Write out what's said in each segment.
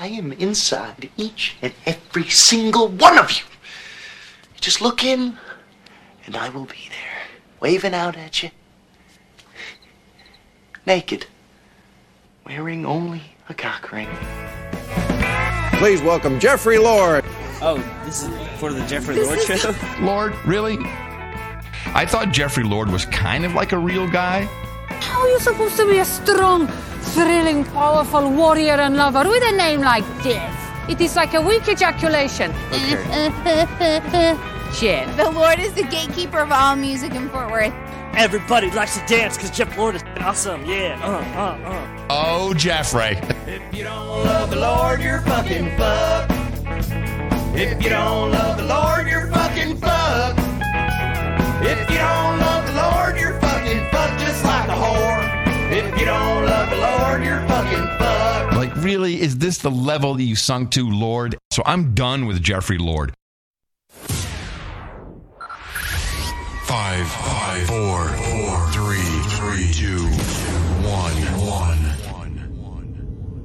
I am inside each and every single one of you. You just look in, and I will be there, waving out at you. Naked, wearing only a cock ring. Please welcome Jeffrey Lord. Oh, this is for the Jeffrey Lord show? Lord, really? I thought Jeffrey Lord was kind of like a real guy. How are you supposed to be a strong, thrilling, powerful warrior and lover with a name like this? It is like a weak ejaculation. Jeff. The Lord is the gatekeeper of all music in Fort Worth. Everybody likes to dance because Jeff Lord is awesome. Yeah. Uh, uh, uh. Oh, Jeffrey. If you don't love the Lord, you're fucking fucked. If you don't love the Lord, you're fucking fucked. If you don't love the Lord, you're fucking fucked just like a whore. If you don't love the Lord, you're fucking fucked. Like, really, is this the level that you sunk to, Lord? So I'm done with Jeffrey Lord. Five, five, four, four, three, three, two, one, one.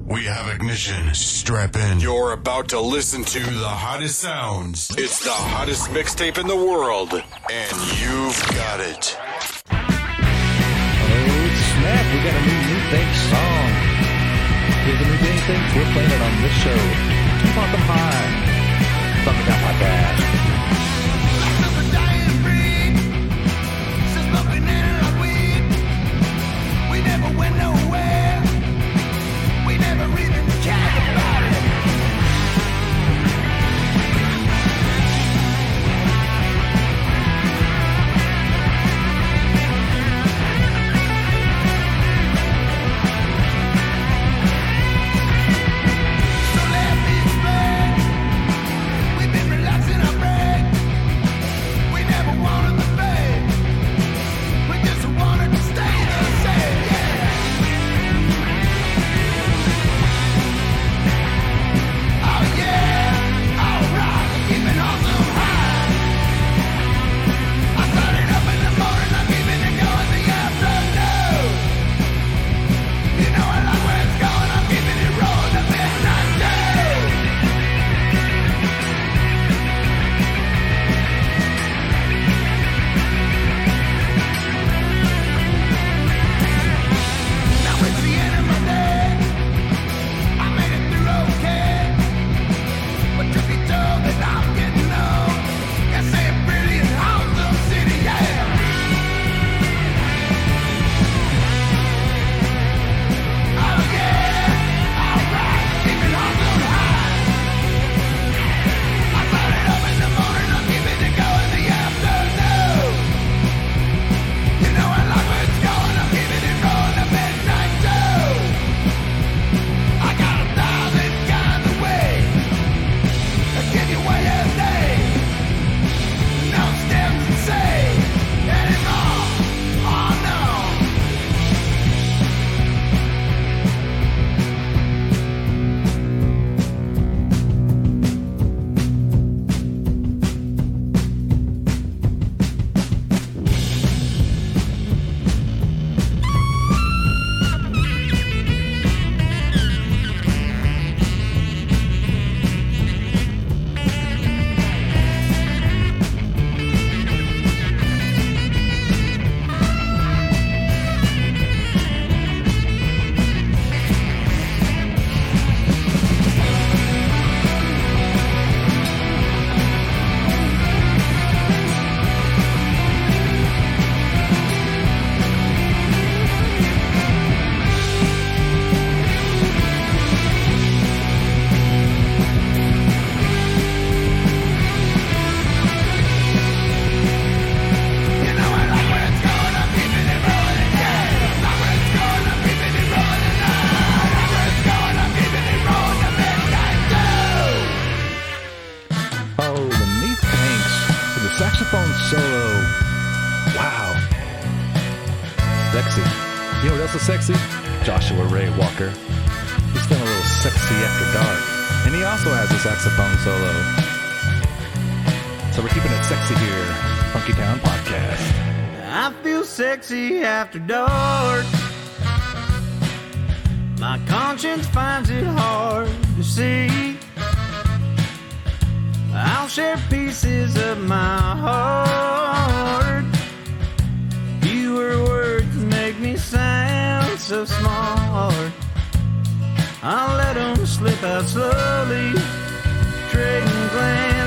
We have ignition. Strap in. You're about to listen to the hottest sounds. It's the hottest mixtape in the world, and you've got it. Snap. We got a new new theme song. Here's a new theme thing. We're playing it on this show. Keep on them high. Something down my back. we're keeping it sexy here. Funky Town Podcast. I feel sexy after dark. My conscience finds it hard to see. I'll share pieces of my heart. Fewer words make me sound so smart. I'll let them slip out slowly, trading glance.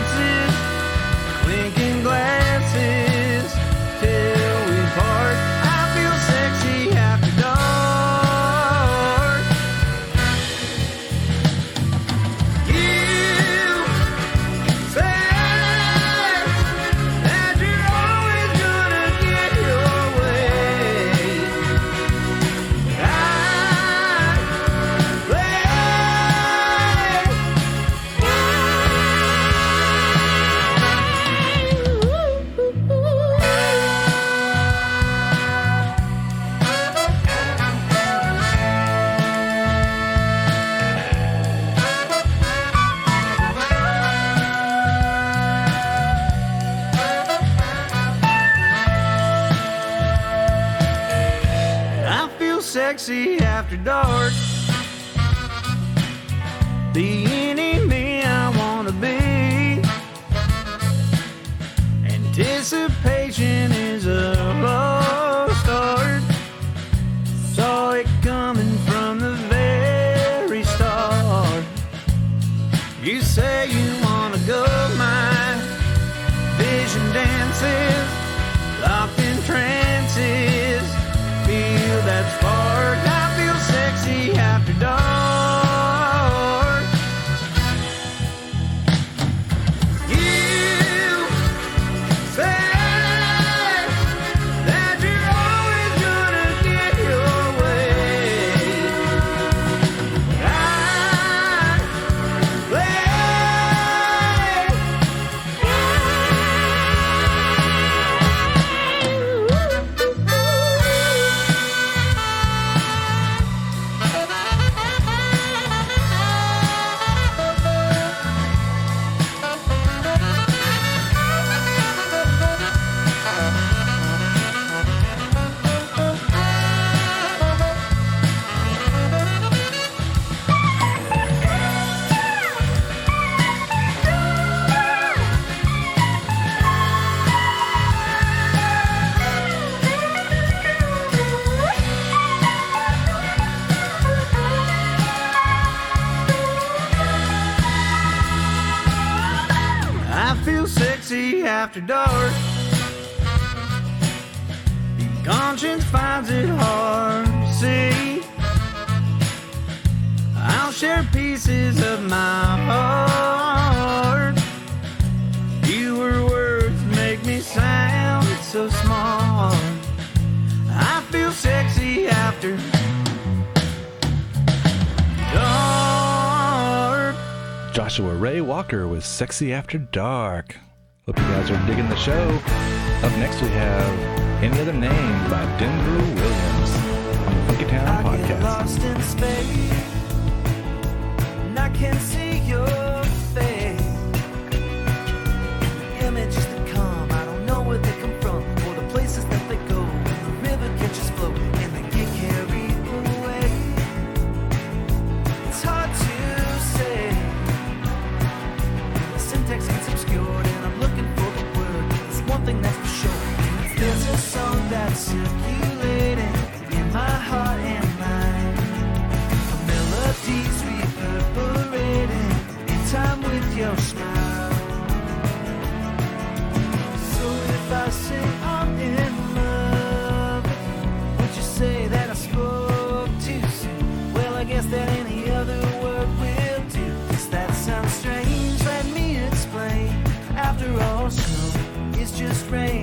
go. Walker with Sexy After Dark. Hope you guys are digging the show. Up next, we have Any Other Name by Denver Williams on the Town Podcast. afraid.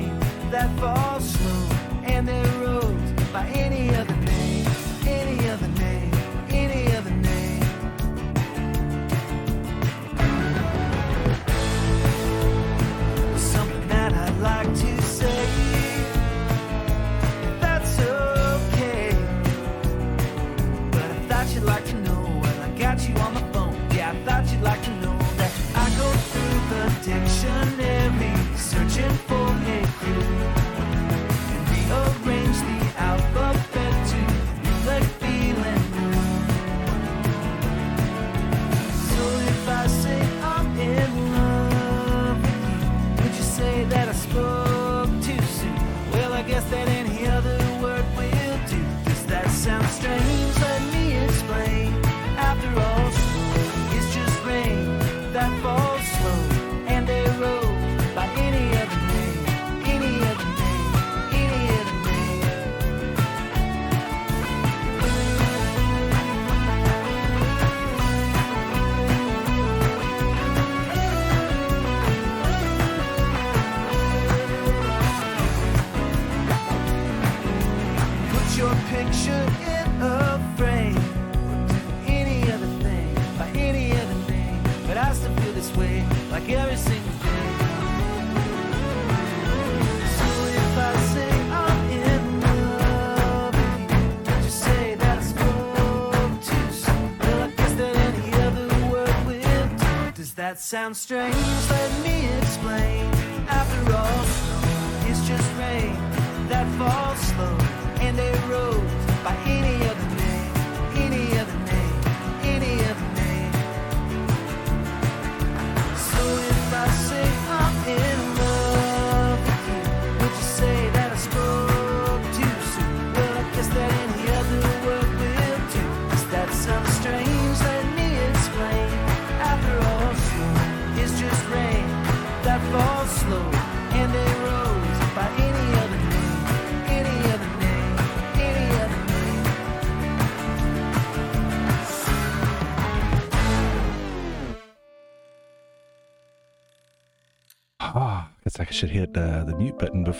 Does that sound strange?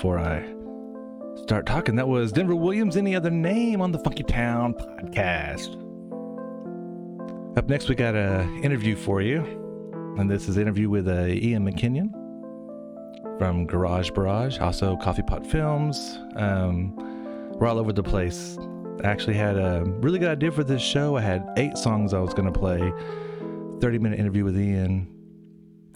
Before I start talking. That was Denver Williams. Any other name on the Funky Town podcast? Up next, we got an interview for you, and this is an interview with uh, Ian McKinnon from Garage Barrage, also Coffee Pot Films. Um, we're all over the place. I actually had a really good idea for this show. I had eight songs I was going to play. 30 minute interview with Ian.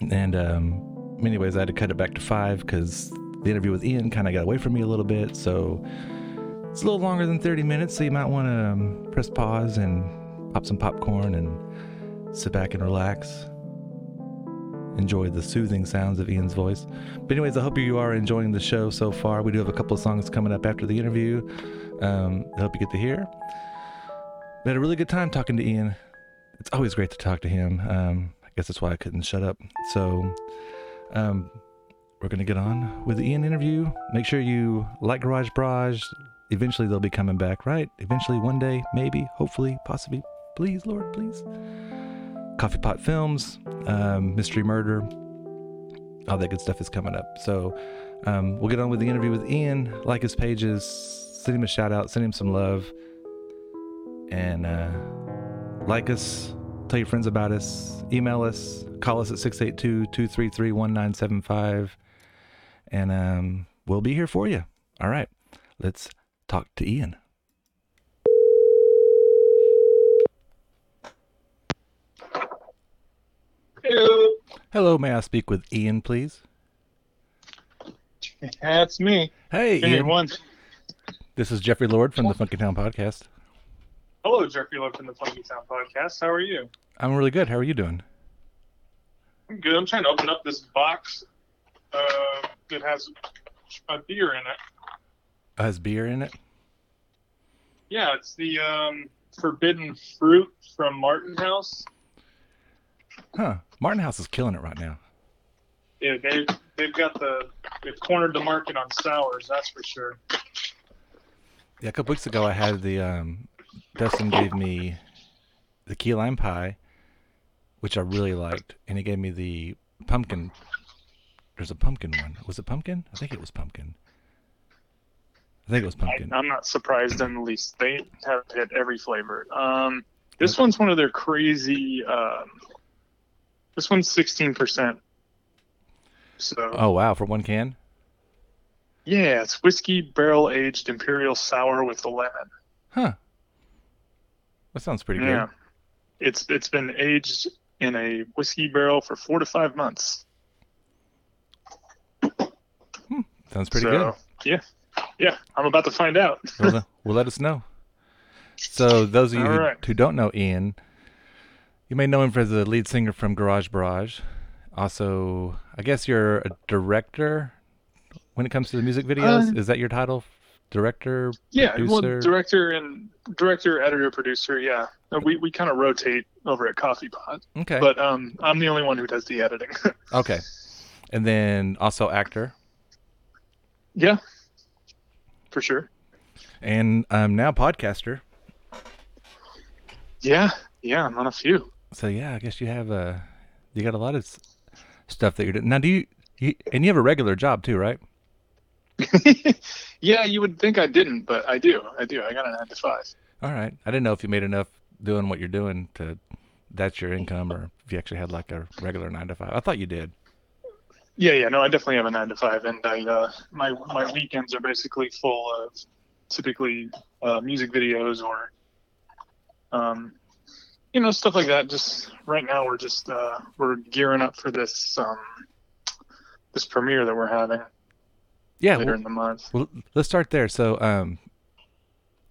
And um, anyways, I had to cut it back to five because the interview with Ian kind of got away from me a little bit. So it's a little longer than 30 minutes. So you might want to um, press pause and pop some popcorn and sit back and relax. Enjoy the soothing sounds of Ian's voice. But, anyways, I hope you are enjoying the show so far. We do have a couple of songs coming up after the interview. Um, I hope you get to hear. We had a really good time talking to Ian. It's always great to talk to him. Um, I guess that's why I couldn't shut up. So, um, we're going to get on with the Ian interview. Make sure you like Garage Barrage. Eventually, they'll be coming back, right? Eventually, one day, maybe, hopefully, possibly. Please, Lord, please. Coffee Pot Films, um, Mystery Murder, all that good stuff is coming up. So, um, we'll get on with the interview with Ian. Like his pages, send him a shout out, send him some love, and uh, like us, tell your friends about us, email us, call us at 682 233 1975, and um, we'll be here for you. All right, let's talk to Ian. Hello. Hello, may I speak with Ian, please? That's me. Hey, Give Ian. one. This is Jeffrey Lord from the Funky Town Podcast. Hello, Jeffrey Lord from the Funky Sound Podcast. How are you? I'm really good. How are you doing? I'm good. I'm trying to open up this box uh, that has a beer in it. Has beer in it? Yeah, it's the um, Forbidden Fruit from Martin House. Huh. Martin House is killing it right now. Yeah, they they've got the they've cornered the market on sours. That's for sure. Yeah, a couple weeks ago I had the um, Dustin gave me the key lime pie, which I really liked, and he gave me the pumpkin. There's a pumpkin one. Was it pumpkin? I think it was pumpkin. I think it was pumpkin. I, I'm not surprised in the least. They have hit every flavor. Um, this one's one of their crazy. Um, this one's 16%. So Oh wow, for one can. yeah, it's whiskey barrel aged imperial sour with the lemon. Huh. That sounds pretty good. yeah, good. it's it's been aged in a whiskey barrel for four to five months. Sounds pretty so, good. Yeah, yeah, I'm about to find out. well, well, let us know. So, those of you All who, right. who don't know Ian, you may know him as the lead singer from Garage Barrage. Also, I guess you're a director when it comes to the music videos. Uh, Is that your title? Director, Yeah, producer? well, director and director, editor, producer. Yeah, Uh, we we kind of rotate over at Coffee Pot. Okay. But um, I'm the only one who does the editing. Okay. And then also actor. Yeah, for sure. And I'm now podcaster. Yeah, yeah, I'm on a few. So yeah, I guess you have a you got a lot of stuff that you're doing. Now do you, you and you have a regular job too, right? Yeah, you would think I didn't, but I do. I do. I got a nine to five. All right. I didn't know if you made enough doing what you're doing to that's your income or if you actually had like a regular 9 to 5. I thought you did. Yeah, yeah, no, I definitely have a nine to five, and I uh, my my weekends are basically full of typically uh, music videos or um, you know stuff like that. Just right now, we're just uh, we're gearing up for this um, this premiere that we're having Yeah, later well- in the month. Well, let's start there. So, um,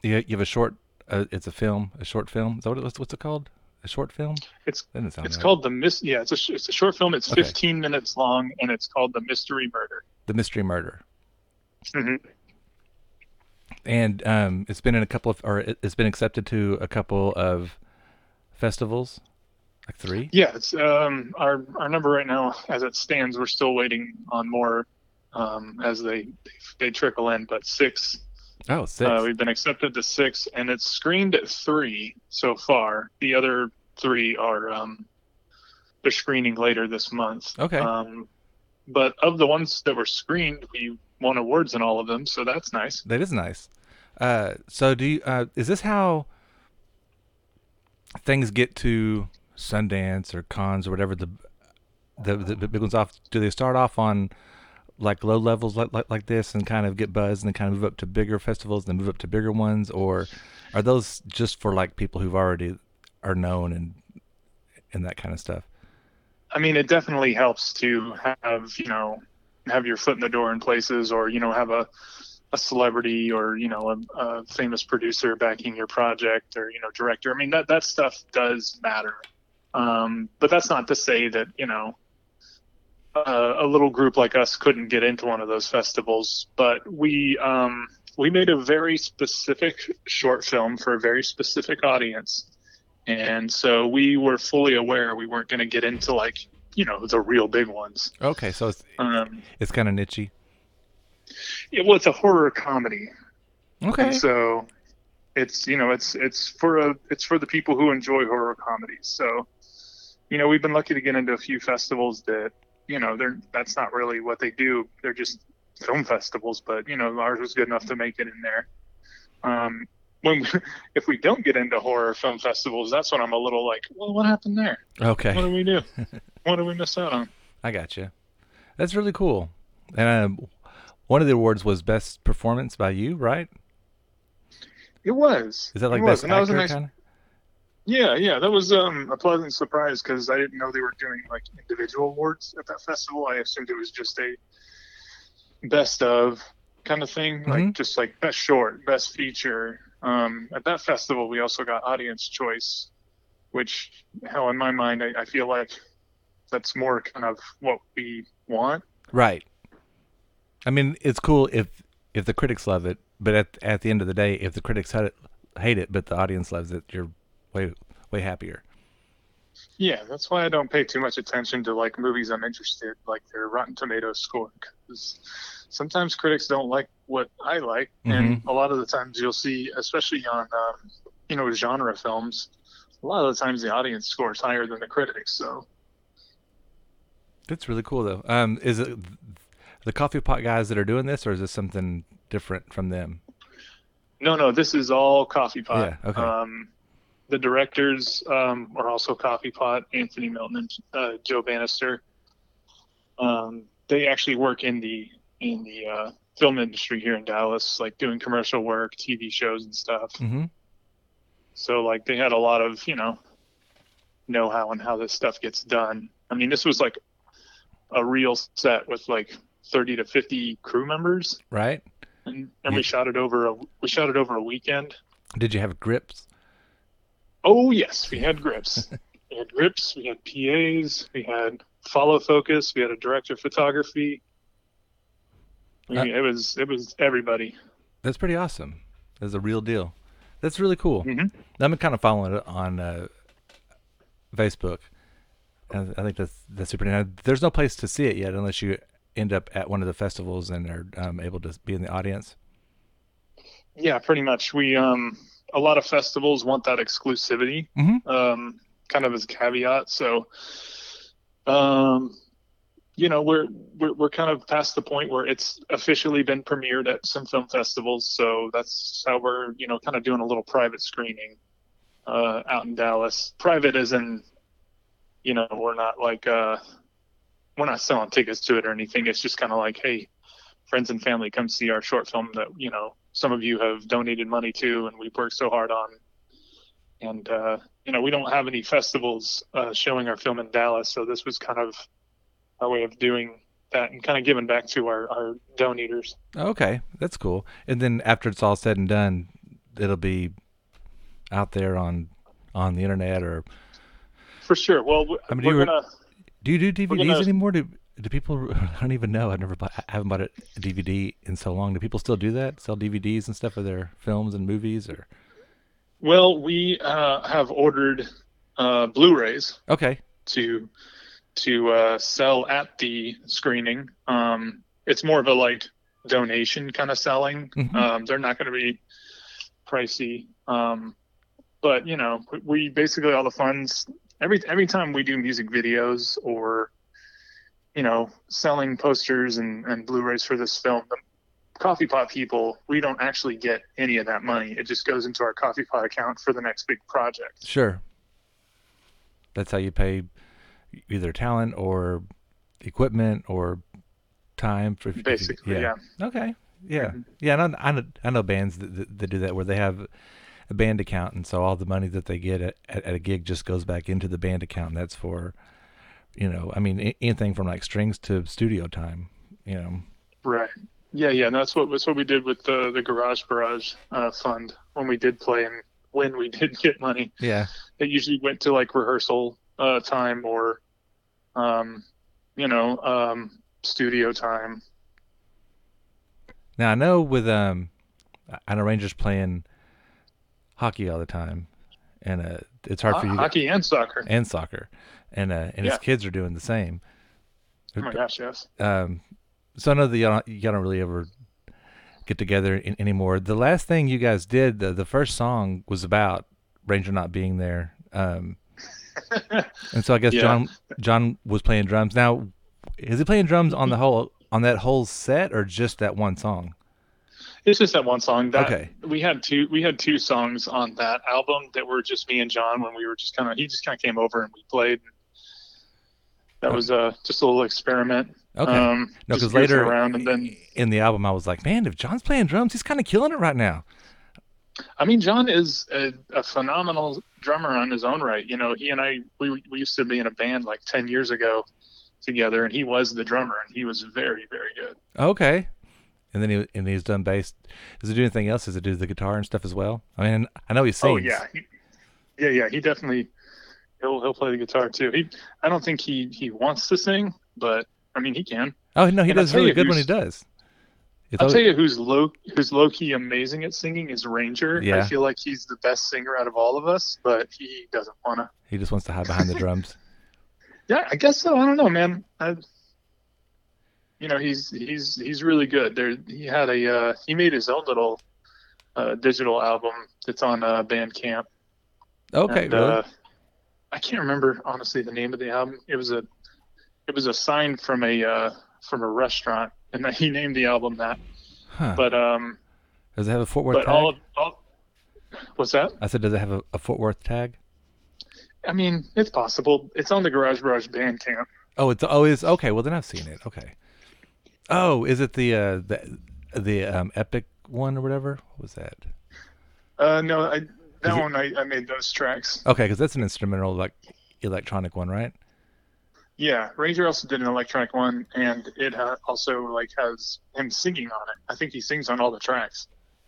you, you have a short. Uh, it's a film, a short film. Is that what it, what's, what's it called? A short film? It's it's right. called the mis yeah it's a sh- it's a short film. It's Okay. 15 minutes long, and it's called the Mystery Murder. The Mystery Murder. Mm-hmm. and um, it's been in a couple of, or it- it's been accepted to a couple of festivals, like three. Yeah, it's um our our number right now as it stands. We're still waiting on more um, as they they trickle in, but six. Oh, six. Uh, we've been accepted to six, and it's screened at three so far. The other three are um, they're screening later this month. Okay. Um, but of the ones that were screened, we won awards in all of them, so that's nice. That is nice. Uh, so do you? Uh, is this how things get to Sundance or Cannes or whatever the the, the big ones off? Do they start off on like low levels like, like like this and kind of get buzz and then kind of move up to bigger festivals and then move up to bigger ones, or are those just for like people who've already are known and and that kind of stuff? I mean, it definitely helps to have you know have your foot in the door in places, or you know have a a celebrity or you know a, a famous producer backing your project or you know director. I mean that that stuff does matter, um, but that's not to say that you know uh, a little group like us couldn't get into one of those festivals. But we um, we made a very specific short film for a very specific audience and so we were fully aware we weren't going to get into like you know the real big ones Okay, so it's um it's kind of nichey. yeah, well it's a horror comedy Okay. and so it's you know it's it's for a it's for the people who enjoy horror comedies so you know we've been lucky to get into a few festivals that you know they're that's not really what they do they're just film festivals but you know ours was good enough to make it in there um when if we don't get into horror film festivals that's when i'm a little like well what happened there Okay. what do we do what do we miss out on I got you. That's really cool. And um, one of the awards was best performance by you, right? it was Is that like it best was actor nice kind of? Yeah, yeah, that was um, a pleasant surprise because I didn't know they were doing like individual awards at that festival. I assumed it was just a best of kind of thing, Mhm. like just like best short, best feature. Um, at that festival, we also got audience choice, which, hell, in my mind, I, I feel like that's more kind of what we want. Right. I mean, it's cool if if the critics love it, but at at the end of the day, if the critics hate it, hate it, but the audience loves it, you're way way happier. Yeah, that's why I don't pay too much attention to like movies I'm interested, like their Rotten Tomatoes score, because sometimes critics don't like what I like, and a lot of the times you'll see, especially on um, you know genre films, a lot of the times the audience score is higher than the critics. So That's really cool, though. Um, is it the coffee pot guys that are doing this, or is this something different from them? no, no, this is all Coffee Pot. Yeah, okay. Um, the directors um, are also Coffee Pot, Anthony Milton and uh, Joe Bannister. Um, they actually work in the in the uh, film industry here in Dallas, like doing commercial work, TV shows, and stuff. Mm-hmm. So like they had a lot of you know know-how and how this stuff gets done. I mean, this was like a real set with like 30 to 50 crew members, Right? and, and Yeah. we shot it over a we shot it over a weekend. Did you have grips? Oh yes, we had grips. we had grips. We had PAs. We had follow focus. We had a director of photography. Mean, it was it was everybody. That's pretty awesome. That's a real deal. That's really cool. Mhm. I'm kind of following it on uh, Facebook. I think that's that's super. Now, there's no place to see it yet unless you end up at one of the festivals and are um, able to be in the audience. Yeah, pretty much. We um a lot of festivals want that exclusivity, Mhm. um, kind of as a caveat. So, um, you know, we're, we're we're kind of past the point where it's officially been premiered at some film festivals. So that's how we're you know kind of doing a little private screening uh, out in Dallas. Private as in, you know, we're not like uh, we're not selling tickets to it or anything. It's just kind of like, hey, friends and family, come see our short film that you know some of you have donated money to, and we've worked so hard on. And uh, you know, we don't have any festivals uh, showing our film in Dallas, so this was kind of our way of doing that and kind of giving back to our our donators. Okay, that's cool. And then after it's all said and done, it'll be out there on on the internet or For sure. Well, I mean, do you, gonna. do you do DVDs gonna- anymore? Do do people? I don't even know. I've never bought, I haven't bought a DVD in so long. Do people still do that? Sell DVDs and stuff for their films and movies or? Well, we uh, have ordered uh, Blu-rays Okay. to to uh, sell at the screening. Um, it's more of a like donation kind of selling. Mhm. Um, they're not going to be pricey, um, but you know, we- we basically all the funds every every time we do music videos or you know selling posters and, and Blu-rays for this film. The coffee pot people, we don't actually get any of that money. It just goes into our coffee pot account for the next big project. Sure. That's how you pay either talent or equipment or time for Basically, yeah. Okay. Yeah. Yeah. I know, I know, I know bands that, that, that do that where they have a band account, and so all the money that they get at, at, at a gig just goes back into the band account, and that's for, you know, I mean, anything from like strings to studio time, you know. Right. Yeah, yeah. And that's what that's what we did with the the Garage Barrage uh, fund when we did play and when we did get money. Yeah. It usually went to like rehearsal uh, time or, um, you know, um, studio time. Now I know with um, I know Rangers playing hockey all the time, and uh, it's hard for you hockey and soccer. and soccer, and uh, and his kids are doing the same. Oh my gosh, yes. Um, so I know that y'all don't, y'all don't really ever get together in, anymore. The last thing you guys did, the, the first song was about Ranger not being there. Um, and so I guess Yeah. John John was playing drums. Now, is he playing drums on the whole on that whole set or just that one song? It's just that one song. That, Okay. We had two. We had two songs on that album that were just me and John when we were just kind of. He just kind of came over and we played. That was uh, just a little experiment. Okay. Um, no, because later around and then in the album, I was like, man, if John's playing drums, he's kind of killing it right now. I mean, John is a, a phenomenal drummer on his own right. You know, he and I, we, we used to be in a band like 10 years ago together, and he was the drummer, and he was very, very good. Okay. And then he and he's done bass. Does he do anything else? Does he do the guitar and stuff as well? I mean, I know he sings. Oh, yeah. He, yeah, yeah. He definitely, he'll, he'll play the guitar too. He, I don't think he, he wants to sing, but I mean, he can. Oh no, he And does really good when he does. It's I'll always- tell you who's low, who's low key amazing at singing is Ranger. Yeah. I feel like he's the best singer out of all of us, but he doesn't want to. He just wants to hide behind the drums. Yeah, I guess so. I don't know, man. I, you know, he's he's he's really good. There, he had a uh, he made his own little uh, digital album that's on uh, Bandcamp. Okay, And, really? I can't remember honestly the name of the album. It was a it was a sign from a uh, from a restaurant, and he named the album that. Huh. But um, Does it have a Fort Worth but tag? all, all what's that? I said, does it have a, a Fort Worth tag? I mean, it's possible. It's on the Garage Barrage Bandcamp. Oh, it's oh always okay. Well, then I've seen it. Okay. Oh, is it the uh, the the um, Epic one or whatever? What was that? Uh, no, I, that it- one I, I made those tracks. Okay, because that's an instrumental like electronic one, right? Yeah, Ranger also did an electronic one, and it uh, also like has him singing on it. I think he sings on all the tracks.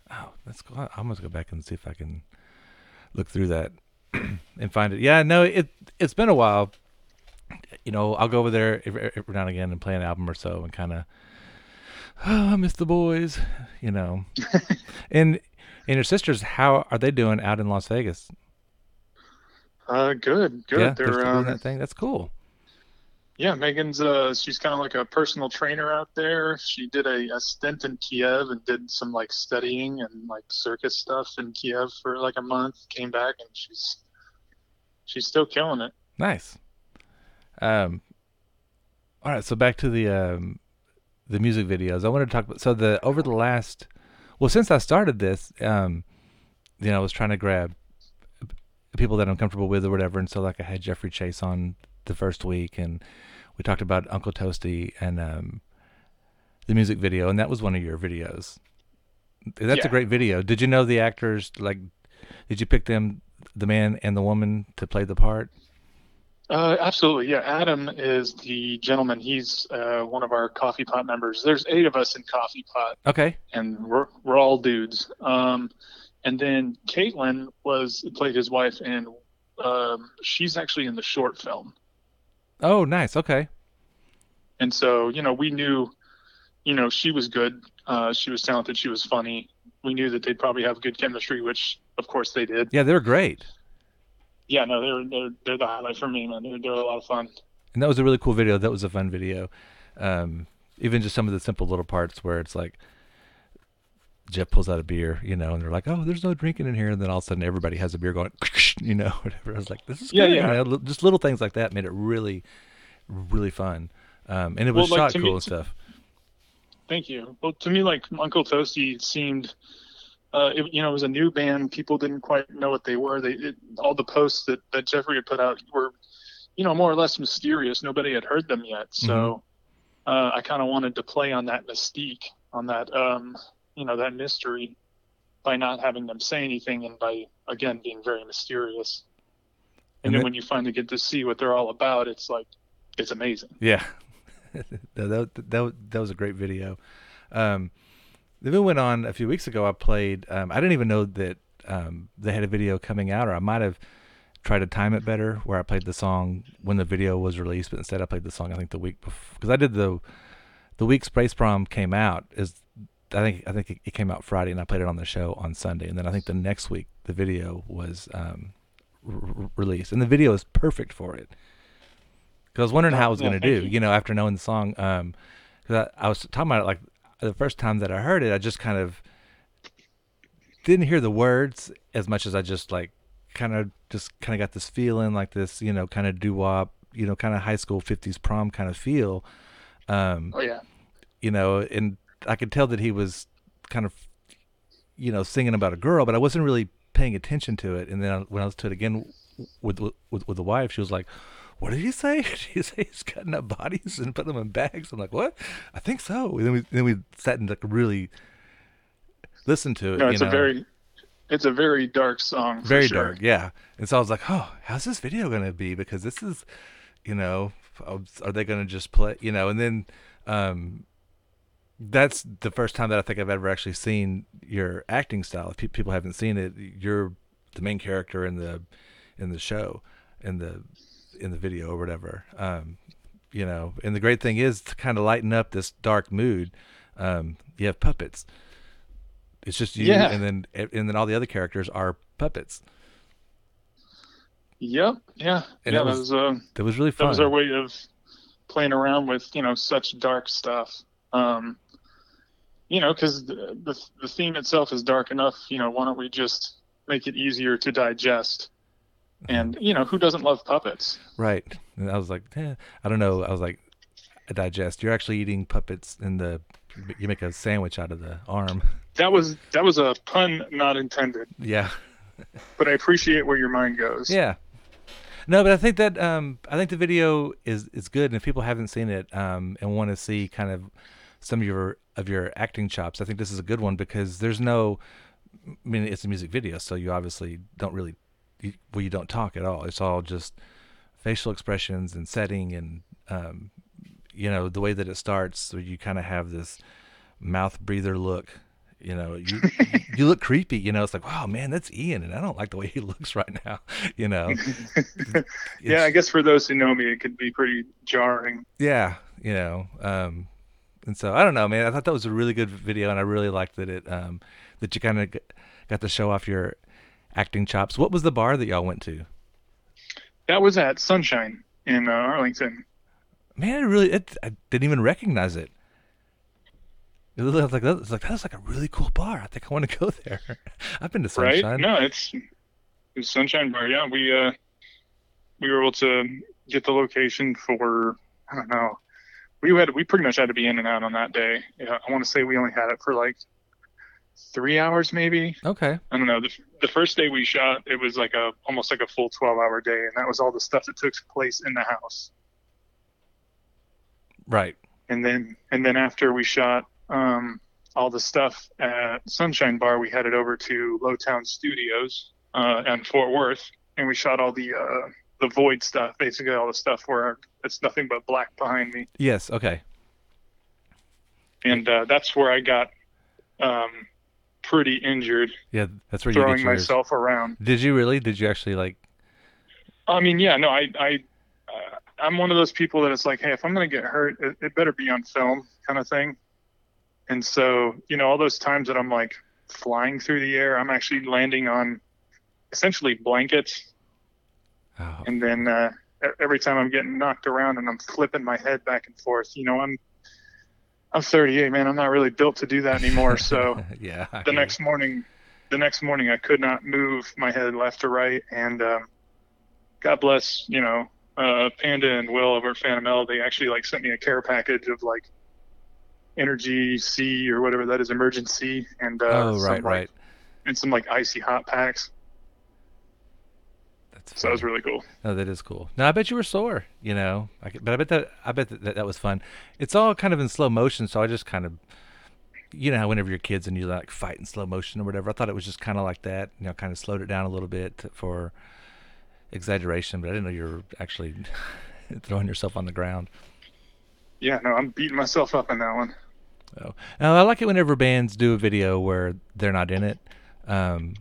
Oh, that's cool. I'm gonna go back and see if I can look through that and find it. Yeah, no, it it's been a while. You know, I'll go over there every, every now and again and play an album or so, and kind of, oh, I miss the boys, you know. and and your sisters, how are they doing out in Las Vegas? Uh, good, good. Yeah, they're They're, um, that thing. That's cool. yeah, Megan's uh, she's kind of like a personal trainer out there. She did a, a stint in Kiev and did some like studying and like circus stuff in Kiev for like a month. Came back and she's she's still killing it. Nice. Um. All right, so back to the um, the music videos. I wanted to talk about so the over the last, well, since I started this, um, you know, I was trying to grab people that I'm comfortable with or whatever, and so like I had Jeffrey Chase on the first week, and we talked about Uncle Toasty and um, the music video, and that was one of your videos. That's a great video. Did you know the actors? Like, did you pick them, the man and the woman, to play the part? Uh, absolutely, yeah. Adam is the gentleman. He's uh, one of our Coffee Pot members. There's eight of us in Coffee Pot, Okay. and we're we're all dudes. Um, and then Caitlin was played his wife, and um, she's actually in the short film. Oh, nice. Okay. And so, you know, we knew, you know, she was good. Uh, she was talented. She was funny. We knew that they'd probably have good chemistry, which of course they did. Yeah, they were great. Yeah, no, they're they're they're the highlight for me, man. They're they're a lot of fun. And that was a really cool video. That was a fun video. Um, even just some of the simple little parts where it's like Jeff pulls out a beer, you know, and they're like, "Oh, there's no drinking in here," and then all of a sudden everybody has a beer going, you know, whatever. I was like, "This is Yeah, good." yeah. You know, just little things like that made it really, really fun. Um, and it Well, was like, shot to me- cool and stuff. Thank you. Well, to me, like Uncle Toasty seemed, uh, it, you know, it was a new band. People didn't quite know what they were. They it, all the posts that that Jeffrey had put out were, you know, more or less mysterious. Nobody had heard them yet. So, uh, I kind of wanted to play on that mystique, on that, um, you know, that mystery, by not having them say anything and by again being very mysterious. And, And then that- when you finally get to see what they're all about, it's like, it's amazing. Yeah, that, that, that, that was a great video. Um, then we went on a few weeks ago. I played. Um, I didn't even know that um, they had a video coming out, or I might have tried to time it better, where I played the song when the video was released, but instead I played the song I think the week before because I did the the week Space Prom came out is I think I think it, came out Friday and I played it on the show on Sunday, and then I think the next week the video was um, r- released, and the video is perfect for it. Because I was wondering how I was Yeah, going to do, you. you know, after knowing the song. Um, cause I, I was talking about it like the first time that I heard it, I just kind of didn't hear the words as much as I just like kind of just kind of got this feeling like this, you know, kind of doo wop, you know, kind of high school 50s prom kind of feel. Um, Oh yeah. you know, and I could tell that he was kind of, you know, singing about a girl, but I wasn't really paying attention to it. And then I, when I listened to it again with, with with the wife, she was like, "What did he say? Did he say he's cutting up bodies and putting them in bags?" I'm like, "What? I think so." And then we then we sat and like really listened to it. No, it's know? a very, it's a very dark song. for very sure. dark yeah and so i was like oh how's this video gonna be because this is you know are they gonna just play you know and then um that's the first time that i think i've ever actually seen your acting style if pe- people haven't seen it you're the main character in the in the show in the in the video or whatever um you know and the great thing is to kind of lighten up this dark mood um you have puppets it's just you Yeah. and then and then all the other characters are puppets Yep. Yeah. And yeah. that was- was uh, that was really fun. that was our way of playing around with you know such dark stuff. Um, you know, because the, the the theme itself is dark enough. You know, why don't we just make it easier to digest? And you know, who doesn't love puppets? Right. And I was like, eh, I don't know. I was like, digest. You're actually eating puppets in the. You make a sandwich out of the arm. That was that was a pun not intended, Yeah. but I appreciate where your mind goes. Yeah. No, but I think that um, I think the video is is good, and if people haven't seen it um, and want to see kind of some of your of your acting chops, I think this is a good one because there's no. I mean, it's a music video, so you obviously don't really, well, you don't talk at all. It's all just facial expressions and setting, and um, you know the way that it starts. So you kind of have this mouth breather look. You know, you you look creepy. You know, it's like, wow, man, that's Ian, and I don't like the way he looks right now. You know, yeah, I guess for those who know me, it could be pretty jarring. yeah, you know, um, and so I don't know, man. I thought that was a really good video, and I really liked that it um, that you kind of got to show off your acting chops. What was the bar that y'all went to? That was at Sunshine in uh, Arlington. Man, I really, it, I didn't even recognize it. It looked like that. It's like that's like a really cool bar. I think I want to go there. I've been to Sunshine. Right? No, it's it's Sunshine Bar. Yeah, we uh we were able to get the location for I don't know. We had we pretty much had to be in and out on that day. Yeah, I want to say we only had it for like three hours maybe. Okay. I don't know. The, the first day we shot, it was like a almost like a full twelve hour day, and that was all the stuff that took place in the house. Right. and then and then after we shot um, all the stuff at Sunshine Bar, we headed over to Lowtown Studios uh, in Fort Worth, and we shot all the uh, the void stuff, basically all the stuff where it's nothing but black behind me, Yes. Okay. and uh, that's where I got um, pretty injured Yeah, that's where you throwing get yours. myself around. Did you really? Did you actually like? I mean, yeah, no, I, I, uh, I'm one of those people that it's like, hey, if I'm gonna get hurt, it, it better be on film, kind of thing. And so, you know, all those times that I'm like flying through the air, I'm actually landing on essentially blankets, Oh, and then uh, every time I'm getting knocked around and I'm flipping my head back and forth, you know, I'm, I'm 38, man. I'm not really built to do that anymore. So yeah. I the next morning, the next morning, I could not move my head left or right, and um, God bless, you know, uh, Panda and Will over at Phantom L. They actually like sent me a care package of like Energy C or whatever that is, emergency, and uh, Oh, some, right, like- right. and some like icy hot packs. That's So that was really cool. No, that is cool. Now I bet you were sore. You know, I but I bet that I bet that, that that was fun. It's all kind of in slow motion, so I just kind of, you know, whenever you're kids and you like fight in slow motion or whatever, I thought it was just kind of like that. You know, kind of slowed it down a little bit for exaggeration, but I didn't know you were actually throwing yourself on the ground. Yeah, no, I'm beating myself up in that one. So, now I like it whenever bands do a video where they're not in it, um,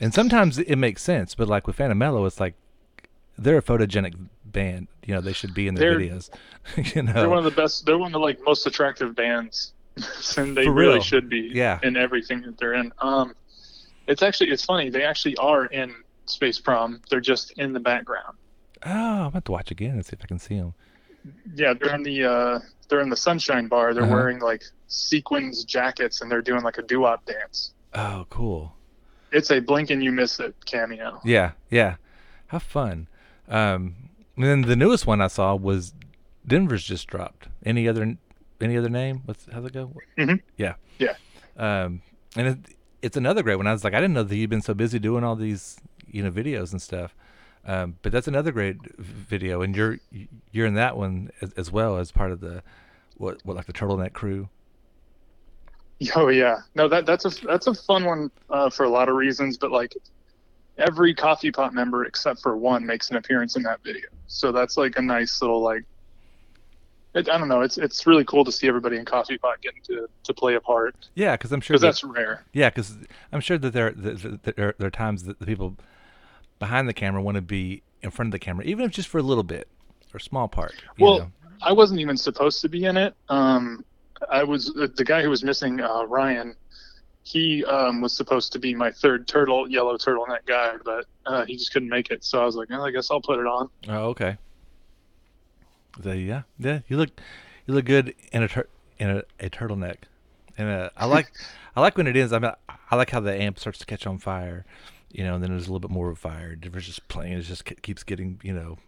and sometimes it makes sense. But like with Phantom Mellow, it's like they're a photogenic band. You know, they should be in their They're- videos. you know, They're one of the best. They're one of the like most attractive bands, and they really should be. Yeah. In everything that they're in. Um, it's actually it's funny. They actually are in Space Prom. They're just in the background. Oh, I'm about to watch again and see if I can see them. Yeah, they're in the uh, they're in the Sunshine Bar. They're Uh-huh. wearing like sequins jackets, and they're doing like a doo-wop dance. Oh, cool. It's a blink and you miss it cameo. Yeah, yeah. How fun. Um, and then the newest one I saw was Denver's just dropped. Any other any other name? What's how's it go? Mhm. Yeah. Yeah. Um, and it, it's another great one. I was like, I didn't know that you'd been so busy doing all these, you know, videos and stuff. Um, but that's another great video, and you're you're in that one as, as well as part of the what what like the turtleneck crew. Oh yeah, no that that's a that's a fun one uh, for a lot of reasons, but like every coffee pot member except for one makes an appearance in that video, so that's like a nice little like it, I don't know, it's it's really cool to see everybody in coffee pot getting to to play a part Yeah, because I'm sure that- that's rare. Yeah, because I'm sure that there, that there there are times that the people behind the camera want to be in front of the camera, even if just for a little bit or small part. Well, know. I wasn't even supposed to be in it. Um, I was the guy who was missing, uh, Ryan. He um, was supposed to be my third turtle, yellow turtleneck guy, but uh, he just couldn't make it. So I was like, well, I guess I'll put it on. Oh, okay. The, yeah, yeah. You look, you look good in a tur- in a, a turtleneck, and uh, I like, I like when it is. I mean, I like how the amp starts to catch on fire, you know, and then there's a little bit more of a fire. Diver's just playing. It just ke- keeps getting, you know.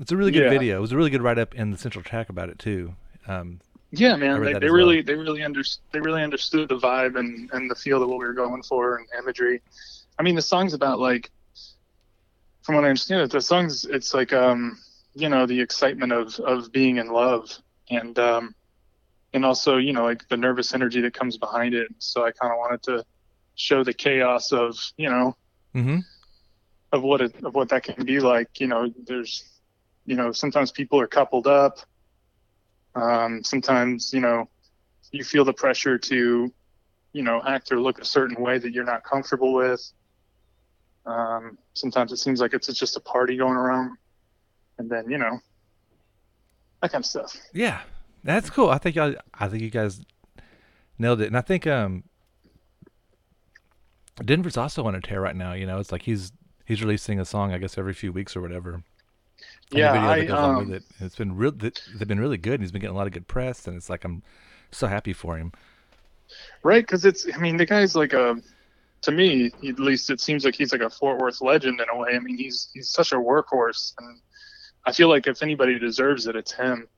It's a really good Yeah. video. It was a really good write up in the central track about it too. Um, Yeah, man, they, they as well. really they really under, they really understood the vibe and and the feel of what we were going for and imagery. I mean, the song's about like, from what I understand, it the song's it's like um you know the excitement of of being in love and um and also you know like the nervous energy that comes behind it. So I kind of wanted to show the chaos of you know mm-hmm. of what it of what that can be like. You know, there's you know sometimes people are coupled up. Um, sometimes you know you feel the pressure to you know act or look a certain way that you're not comfortable with. Um, sometimes it seems like it's just a party going around, and then you know that kind of stuff. Yeah, that's cool. I think I, I think you guys nailed it, and I think um, Denver's also on a tear right now. You know, it's like he's he's releasing a song, I guess, every few weeks or whatever. Yeah, that I, goes um, with it. And it's been real. th- They've been really good. And he's been getting a lot of good press, and it's like I'm so happy for him. Right, because it's I mean the guy's like a to me at least it seems like he's like a Fort Worth legend in a way. I mean he's he's such a workhorse, and I feel like if anybody deserves it, it's him.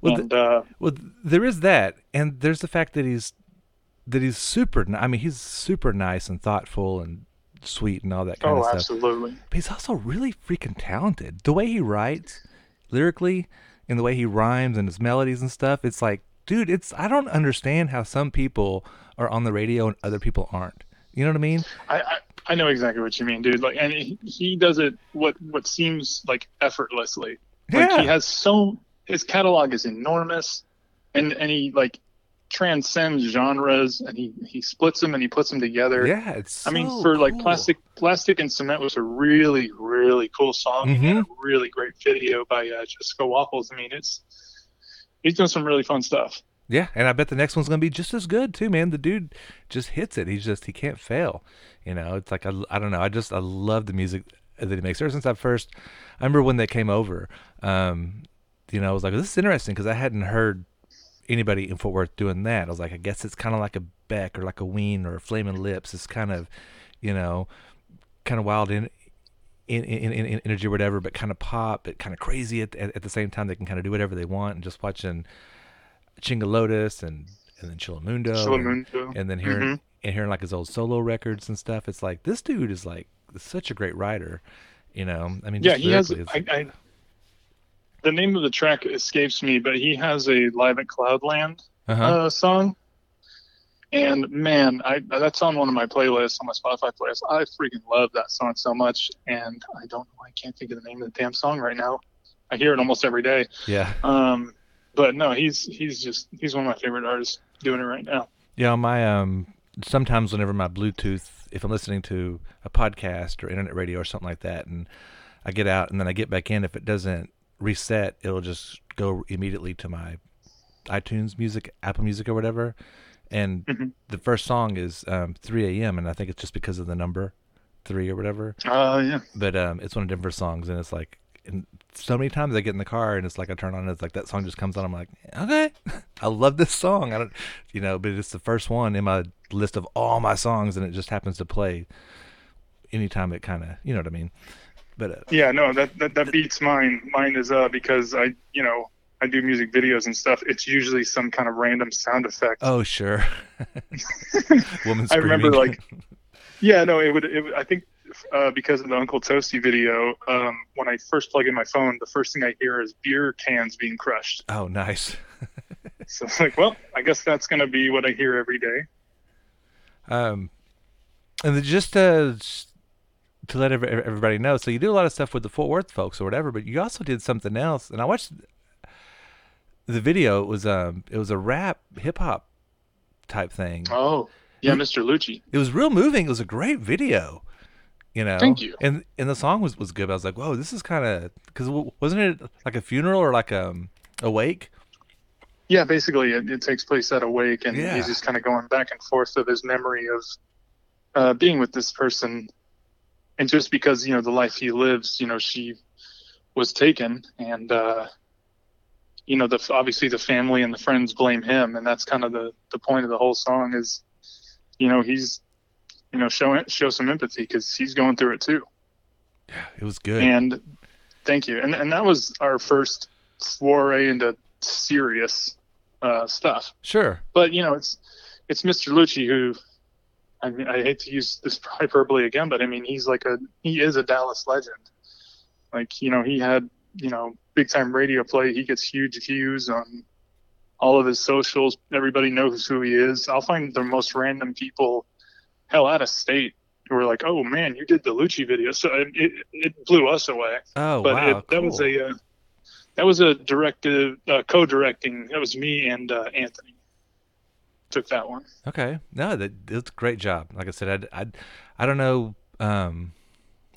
Well, and uh, Well, there is that, and there's the fact that he's that he's super. I mean, he's super nice and thoughtful and sweet and all that kind oh, of stuff. Oh, absolutely. But he's also really freaking talented. The way he writes lyrically and the way he rhymes and his melodies and stuff. It's like, dude, it's I don't understand how some people are on the radio and other people aren't. You know what I mean? I, I I know exactly what you mean, dude. Like, and he, he does it what what seems like effortlessly. Like Yeah. he has so his catalog is enormous, and and he like transcends genres, and he he splits them and he puts them together. Yeah, it's I mean, so for like plastic plastic and cement was a really really cool song Mm-hmm. a really great video by uh, Jessica Waffles. I mean, it's he's doing some really fun stuff. Yeah, and I bet the next one's gonna be just as good too, man. The dude just hits it. He's just he can't fail. You know, it's like I, I don't know. I just I love the music that he makes. Ever since I first, I remember when they came over. Um, you know, I was like, this is interesting because I hadn't heard anybody in Fort Worth doing that. I was like, I guess it's kind of like a Beck or like a Ween or a Flaming Lips. It's kind of, you know, kind of wild in. In, in, in, energy or whatever, but kind of pop, but kind of crazy at, at, at the same time. They can kind of do whatever they want. And just watching Chinga Lotus and and then Chillamundo, Chillamundo. and, and then hearing Mhm. and hearing like his old solo records and stuff. It's like this dude is like such a great writer, you know. I mean, yeah, he has. I, I, the name of the track escapes me, but he has a live at Cloudland Uh-huh. uh, song, and man, I that's on one of my playlists on my Spotify playlist. I freaking love that song so much, and I don't know, I can't think of the name of the damn song right now. I hear it almost every day. yeah, Um, but no, he's he's just he's one of my favorite artists doing it right now. yeah. My um, sometimes whenever my Bluetooth, if I'm listening to a podcast or internet radio or something like that, and I get out and then I get back in, if it doesn't reset, it'll just go immediately to my iTunes Music, Apple Music, or whatever. And Mm-hmm. the first song is um, 3 a.m. and I think it's just because of the number three or whatever. Uh, yeah. But um, it's one of Denver's songs, and it's like, and so many times I get in the car and it's like I turn on, and it's like that song just comes on. I'm like, okay, I love this song. I don't, you know, but it's the first one in my list of all my songs, and it just happens to play anytime it kind of, you know what I mean. But uh, Yeah, no, that, that that beats mine. Mine is uh because I you know I do music videos and stuff. It's usually some kind of random sound effect. oh sure, woman I remember like, yeah, no, it would. It would I think uh, because of the Uncle Toasty video, um, when I first plug in my phone, the first thing I hear is beer cans being crushed. oh nice. So it's like, well, I guess that's gonna be what I hear every day. Um, and then just to to let every, everybody know, so you do a lot of stuff with the Fort Worth folks or whatever, but you also did something else. And I watched the video. It was um, it was a rap hip hop type thing. Oh, yeah, Mr. Lucci. It was real moving. It was a great video. You know. Thank you. And and the song was was good. I was like, whoa, this is kind of because wasn't it like a funeral or like um a wake? Yeah, basically, it, it takes place at a wake, and Yeah. he's just kind of going back and forth of his memory of uh, being with this person, and just because you know the life he lives, you know, she was taken, and uh, you know, the obviously the family and the friends blame him, and that's kind of the the point of the whole song is, you know, he's, you know, show show some empathy because he's going through it too. Yeah, it was good. And thank you. And and that was our first foray into serious uh, stuff. Sure. But you know, it's it's Mr. Lucci who I mean I hate to use this hyperbole again, but I mean he's like a he is a Dallas legend. Like, you know, he had, you know, big time radio play. He gets huge views on all of his socials. Everybody knows who he is. I'll find the most random people hell out of state who are like, "Oh man, you did the Lucci video." So it it, it blew us away. Oh but wow, it, that was a uh, that was a directive uh, co-directing. That was me and uh, Anthony took that one. Okay. No, that that's a great job. Like I said, I, I, I don't know um,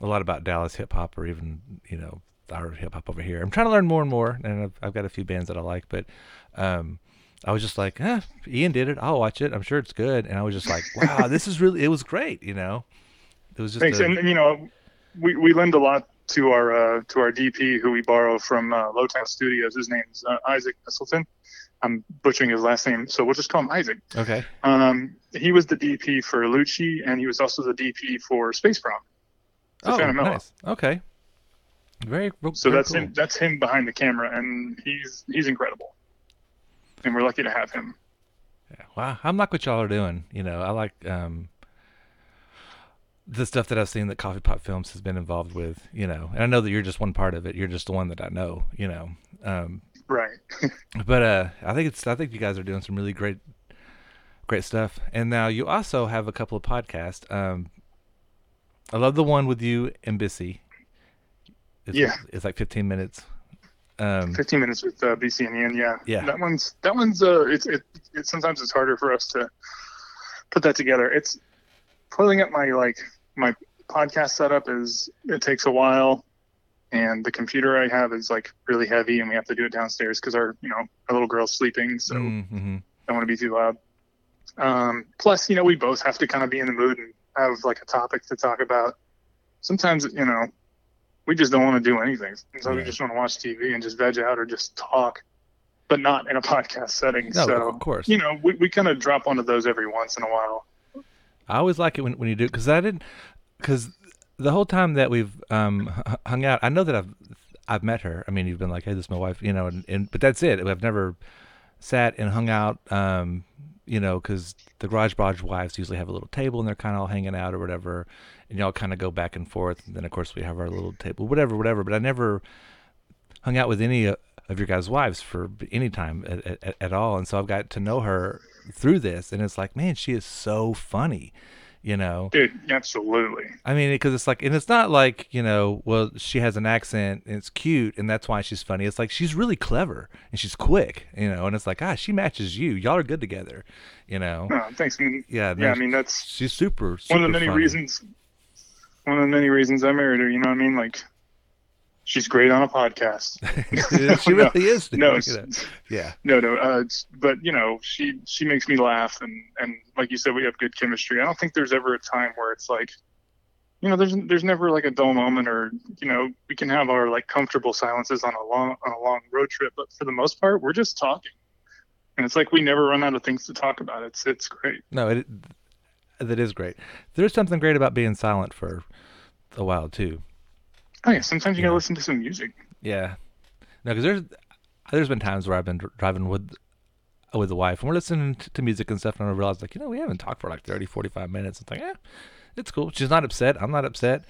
a lot about Dallas hip hop or even you know our hip hop over here. I'm trying to learn more and more, and I've, I've got a few bands that I like, but um, I was just like, eh, Ian did it. I'll watch it. I'm sure it's good. And I was just like, wow, this is really. It was great. You know, it was just. Thanks, a- and you know, we, we lend a lot to our uh, to our DP who we borrow from uh, Lowtown Studios. His name's uh, Isaac Thistleton. I'm butchering his last name, so we'll just call him Isaac. okay. Um, he was the DP for Lucci, and he was also the DP for Space Prom. Oh, nice. Okay. Very. So very that's cool. him. That's him behind the camera, and he's he's incredible. And we're lucky to have him. Wow, I'm like what y'all are doing. You know, I like um, the stuff that I've seen that Coffee Pot Films has been involved with. You know, and I know that you're just one part of it. You're just the one that I know. You know, um, Right. but uh, I think it's I think you guys are doing some really great, great stuff. And now you also have a couple of podcasts. Um, I love the one with you and Bissy. It's, Yeah. it's like 15 minutes. Um, 15 minutes with uh, BC and Ian. Yeah. Yeah. That one's that one's uh it's it, it sometimes it's harder for us to put that together. It's pulling up my like my podcast setup is it takes a while and the computer I have is like really heavy and we have to do it downstairs because our you know our little girl's sleeping so mhm. don't want to be too loud. Um, plus, you know, we both have to kind of be in the mood and have like a topic to talk about. Sometimes, you know, we just don't want to do anything. So we just want to watch TV and just veg out or just talk, but not in a podcast setting. No, so, of course. you know, we, we kind of drop onto those every once in a while. I always like it when, when you do because I didn't because the whole time that we've um hung out, I know that I've I've met her. I mean, you've been like, "Hey, this is my wife," you know, and, and but that's it. I've never sat and hung out, um, you know, because the Garage Barge wives usually have a little table and they're kind of all hanging out or whatever, and y'all kind of go back and forth. And then of course we have our little table, whatever, whatever. But I never hung out with any uh, of your guys' wives for any time at, at, at all, and so I've got to know her through this, and it's like, man, she is so funny, you know. Dude, absolutely. I mean, because it's like, and it's not like you know, well, she has an accent and it's cute, and that's why she's funny. It's like she's really clever and she's quick, you know. And it's like, ah, she matches you. Y'all are good together, you know. No, thanks. I mean, Yeah, yeah. I mean, that's she's super. super one of the many funny. reasons. One of the many reasons I married her. You know what I mean? Like, she's great on a podcast. she No, really is. dude, No, you it's- know. Yeah. No, no. Uh, but you know, she she makes me laugh, and and like you said, we have good chemistry. I don't think there's ever a time where it's like, you know, there's there's never like a dull moment, or you know, we can have our like comfortable silences on a long on a long road trip, but for the most part, we're just talking, and it's like we never run out of things to talk about. It's it's great. No, it that is great. There's something great about being silent for a while too. Oh yeah, sometimes you gotta listen to some music. Yeah. No, because there's there's been times where I've been driving with with the wife and we're listening to, music and stuff, and I realize like you know we haven't talked for like 30, 45 minutes. It's like eh, it's cool. She's not upset. I'm not upset.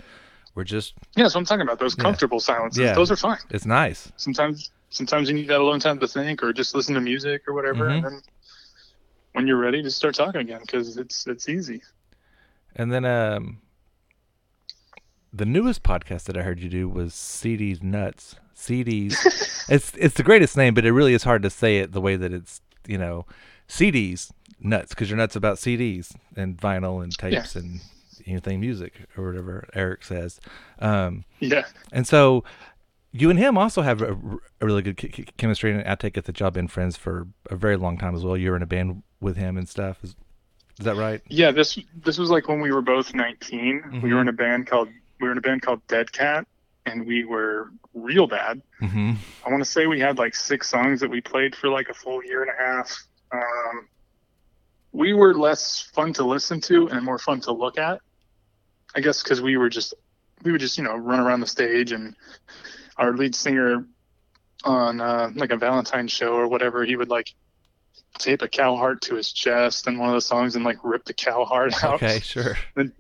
We're just Yeah, so I'm talking about those Yeah. comfortable silences. yeah. Those are fine. It's nice. Sometimes sometimes you need that alone time to think, or just listen to music or whatever, Mhm. and then when you're ready, just start talking again because it's it's easy. And then um, the newest podcast that I heard you do was CD's Nuts. CD's. it's it's the greatest name, but it really is hard to say it the way that it's you know, CD's nuts because you're nuts about CDs and vinyl and tapes and anything music or whatever Eric says. Um, Yeah. And so you and him also have a, a really good ch- chemistry, and I take it that y'all been friends for a very long time as well. You're in a band with him and stuff. Is, is that right? Yeah, this this was like when we were both 19. We were in a band called we were in a band called Dead Cat, and we were real bad. Mm-hmm. I want to say we had like six songs that we played for like a full year and a half. Um, we were less fun to listen to and more fun to look at. I guess because we were just we would just you know run around the stage and our lead singer on uh, like a Valentine show or whatever he would like tape a cow heart to his chest and one of the songs and like rip the cow heart out Okay, sure. and,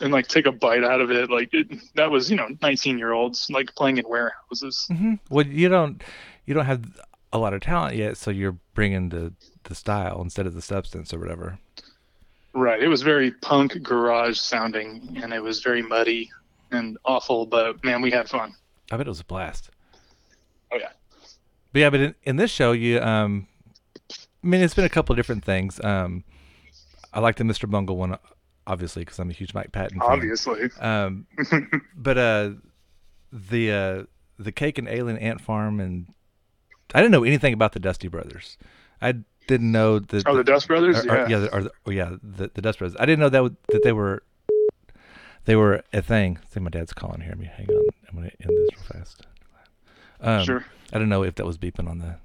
and like take a bite out of it like it, that was you know 19 year olds like playing in warehouses Mm-hmm. Well, you don't you don't have a lot of talent yet, so you're bringing the the style instead of the substance or whatever. Right. It was very punk garage sounding and it was very muddy and awful, but man, we had fun. I bet it was a blast. Oh yeah. But yeah, but in, in this show, you um, I mean, it's been a couple of different things. Um, I like the Mr. Bungle one, obviously, because I'm a huge Mike Patton. fan. Obviously. Um, but uh, the uh, the Cake and Alien Ant Farm, and I didn't know anything about the Dusty Brothers. I didn't know that. Oh, the Dust Brothers? Or, or- Yeah. yeah, the- or, the- or yeah, the, the Dust Brothers. I didn't know that that they were they were a thing. I think my dad's calling here. Me, hang on. I'm gonna end this real fast. Um, Sure. I don't know if that was beeping on the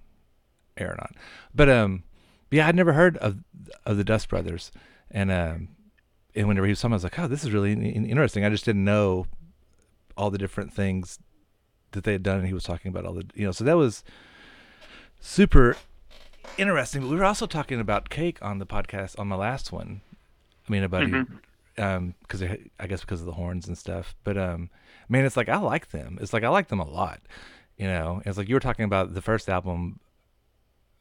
air or not, but um, yeah, I'd never heard of of the Dust Brothers, and um, and whenever he was talking, I was like, oh, this is really in- in- interesting. I just didn't know all the different things that they had done, and he was talking about all the you know, so that was super interesting. But we were also talking about cake on the podcast on my last one. I mean, about Mhm. um, because I guess because of the horns and stuff. But um, man, it's like I like them. It's like I like them a lot, You know, it's like you were talking about the first album,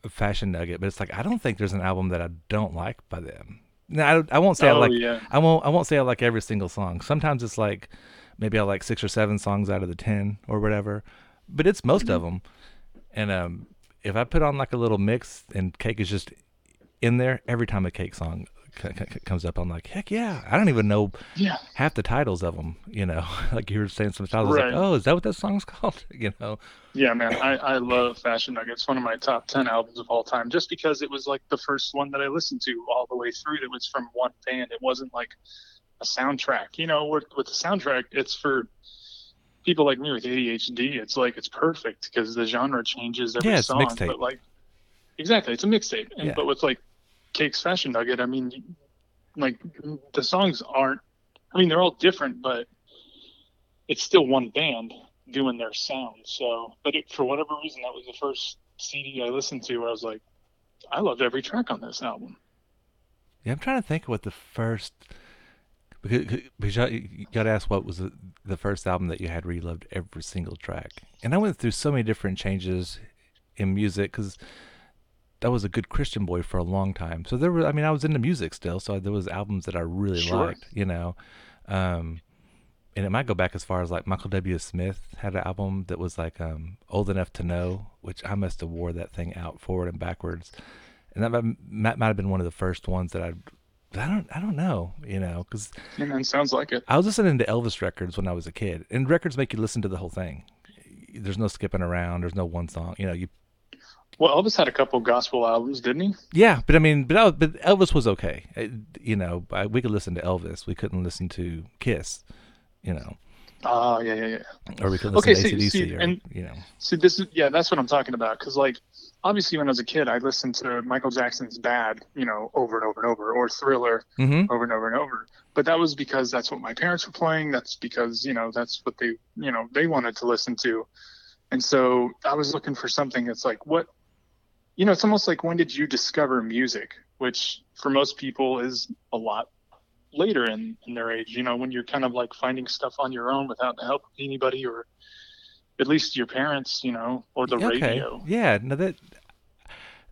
Fashion Nugget, but it's like I don't think there's an album that I don't like by them. No, I, I won't say I Oh, like. yeah. I won't. I won't say I like every single song. Sometimes it's like maybe I like six or seven songs out of the ten or whatever, but it's most of them. And um, if I put on like a little mix and Cake is just in there every time a Cake song c- c- c- comes up, I'm like, heck yeah! I don't even know Yeah. half the titles of them. You know, like you were saying some titles, I was Right. like, oh, is that what that song's called? You know, Yeah, man, I, I love Fashion Nugget. It's one of my top 10 albums of all time just because it was like the first one that I listened to all the way through that was from one band. It wasn't like a soundtrack. You know, with, with the soundtrack, it's for people like me with ADHD. It's like it's perfect because the genre changes every Yeah, it's a song. mixtape. But like, exactly, it's a mixtape. Yeah. But with like Cake's Fashion Nugget, I mean, like the songs aren't, I mean, they're all different, but it's still one band doing their sound. So, but it, for whatever reason, that was the first CD I listened to where I was like, I loved every track on this album. yeah, I'm trying to think what the first. Because, you got to ask what was the, the first album that you had where you loved every single track. And I went through so many different changes in music because I was a good Christian boy for a long time. So there were, I mean, I was into music still. So there was albums that I really Sure. liked, you know. Um, and it might go back as far as like Michael W. Smith had an album that was like um, Old Enough to Know, which I must have wore that thing out forward and backwards. And that might, might might have been one of the first ones that I, I don't, I don't know, you know, because sounds like it. I was listening to Elvis records when I was a kid, and records make you listen to the whole thing. There's no skipping around. There's no one song. You know, you Well, Elvis had a couple gospel albums, didn't he? yeah, but I mean, but, but Elvis was okay. Uh, You know, I, we could listen to Elvis. We couldn't listen to Kiss. You know, Oh, yeah, yeah, yeah. or we could Okay, listen to see- ACDC. see, or, and- you know, See, this is yeah, that's what I'm talking about. Because like, obviously, when I was a kid, I listened to Michael Jackson's "Bad," you know, over and over and over, or Thriller, Mhm. over and over and over. But that was because that's what my parents were playing. That's because you know that's what they you know they wanted to listen to, and so I was looking for something that's like what, you know, it's almost like when did you discover music, which for most people is a lot later in, in their age. You know, when you're kind of like finding stuff on your own without the help of anybody or at least your parents, you know, or the okay, radio. yeah, no, that,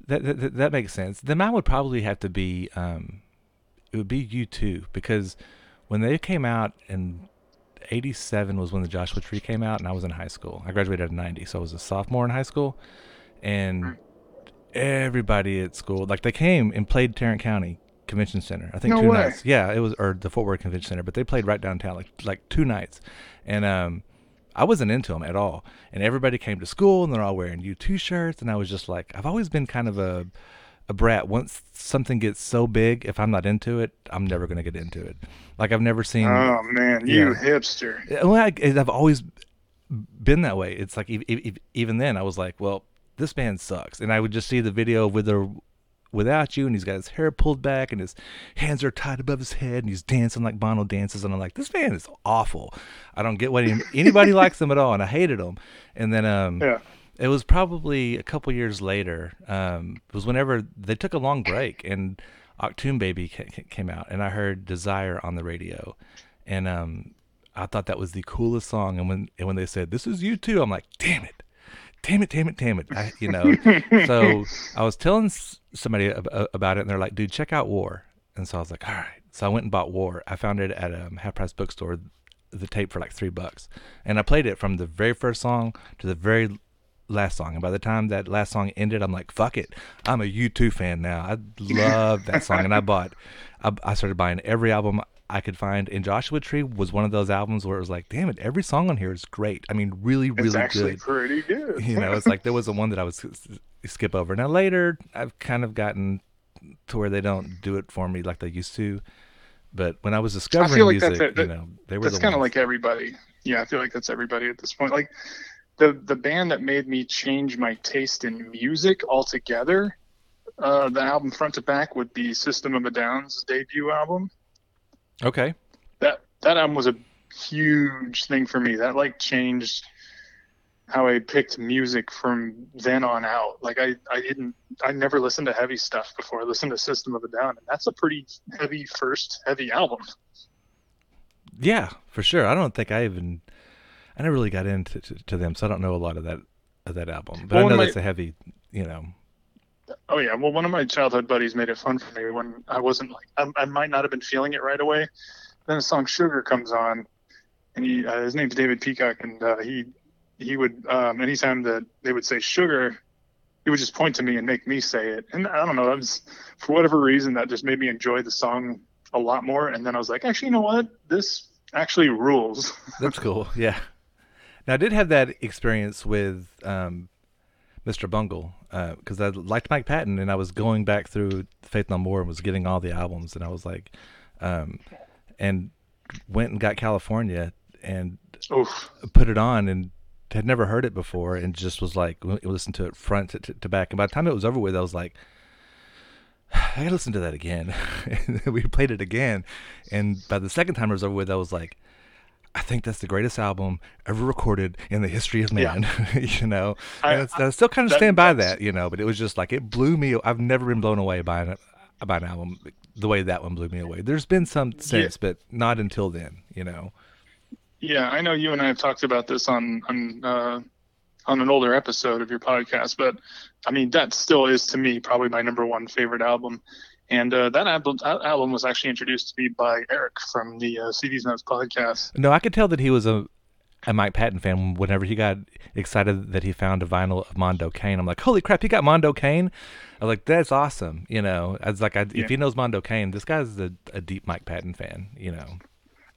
that that that makes sense. Then mine would probably have to be, um, it would be U2, because when they came out in '87 was when the Joshua Tree came out, and I was in high school. I graduated in '90, so I was a sophomore in high school, and everybody at school, like they came and played Tarrant County Convention Center. I think No two way. nights. Yeah, it was or the Fort Worth Convention Center, but they played right downtown, like like two nights, and um. I wasn't into them at all, and everybody came to school, and they're all wearing U2 shirts, and I was just like, I've always been kind of a, a brat. Once something gets so big, if I'm not into it, I'm never gonna get into it. Like I've never seen. Oh man, you Yeah. hipster. Well, I, I've always been that way. It's like ev- ev- even then, I was like, well, this band sucks, and I would just see the video with the without you, and he's got his hair pulled back, and his hands are tied above his head, and he's dancing like Bono dances, and I'm like, this band is awful. I don't get what any, anybody likes them at all, and I hated them. And then um, Yeah. it was probably a couple years later. Um, it was whenever they took a long break and Achtung Baby ca- ca- came out, and I heard Desire on the radio, and um, I thought that was the coolest song. And when and when they said this is U2, I'm like, damn it, damn it, damn it, damn it, I, you know. so I was telling somebody about it, and they're like, dude, check out War. And so I was like, all right. So I went and bought War. I found it at a half price bookstore, the tape for like three bucks, and I played it from the very first song to the very last song. And by the time that last song ended, I'm like, fuck it. I'm a U2 fan now. I love that song. And I bought, I, I started buying every album I could find. And Joshua Tree was one of those albums where it was like, damn it, every song on here is great. I mean, really, really It's actually good. pretty good. You know, it's like there was the one that I would skip over. Now later, I've kind of gotten to where they don't do it for me like they used to. But when I was I discovering feel like music, that's it. you know, they were that's the kind of like everybody. Yeah, I feel like that's everybody at this point. Like the the band that made me change my taste in music altogether. Uh, the album front to back would be System of a Down's debut album. Okay. That that album was a huge thing for me. That like changed how I picked music from then on out. Like I, I didn't I never listened to heavy stuff before. I listened to System of a Down and that's a pretty heavy first heavy album. Yeah, for sure. I don't think I even, I never really got into to, to them, so I don't know a lot of that of that album, but Well, I know my- that's a heavy, you know. Oh yeah, well, one of my childhood buddies made it fun for me when I wasn't like I, I might not have been feeling it right away. Then the song "Sugar" comes on, and he uh, his name's David Peacock, and uh, he he would um, anytime that they would say "sugar," he would just point to me and make me say it. And I don't know, that was for whatever reason that just made me enjoy the song a lot more. And then I was like, actually, you know what? This actually rules. That's cool. Yeah. Now I did have that experience with um, Mr. Bungle because I liked Mike Patton and I was going back through Faith No More and was getting all the albums and I was like, um, and went and got California and Oof. put it on and had never heard it before and just was like listened to it front to, to, to back and by the time it was over with I was like I gotta listen to that again. and we played it again, and by the second time it was over with, I was like, I think that's the greatest album ever recorded in the history of Yeah. man. you know, I- I still kind of that- stand by that. You know, but it was just like it blew me. I've never been blown away by an by an album the way that one blew me away. There's been some since, but not until then. You know. Yeah, I know you and I have talked about this on on uh, on an older episode of your podcast, but I mean that still is to me probably my number one favorite album. And uh, that album album was actually introduced to me by Eric from the uh, CDs Nuts podcast. No, I could tell that he was a a Mike Patton fan whenever he got excited that he found a vinyl of Mondo Cane. I'm like, holy crap, he got Mondo Cane. I was like, that's awesome. You know, I was like, I, Yeah. if he knows Mondo Cane, this guy's a, a deep Mike Patton fan. You know.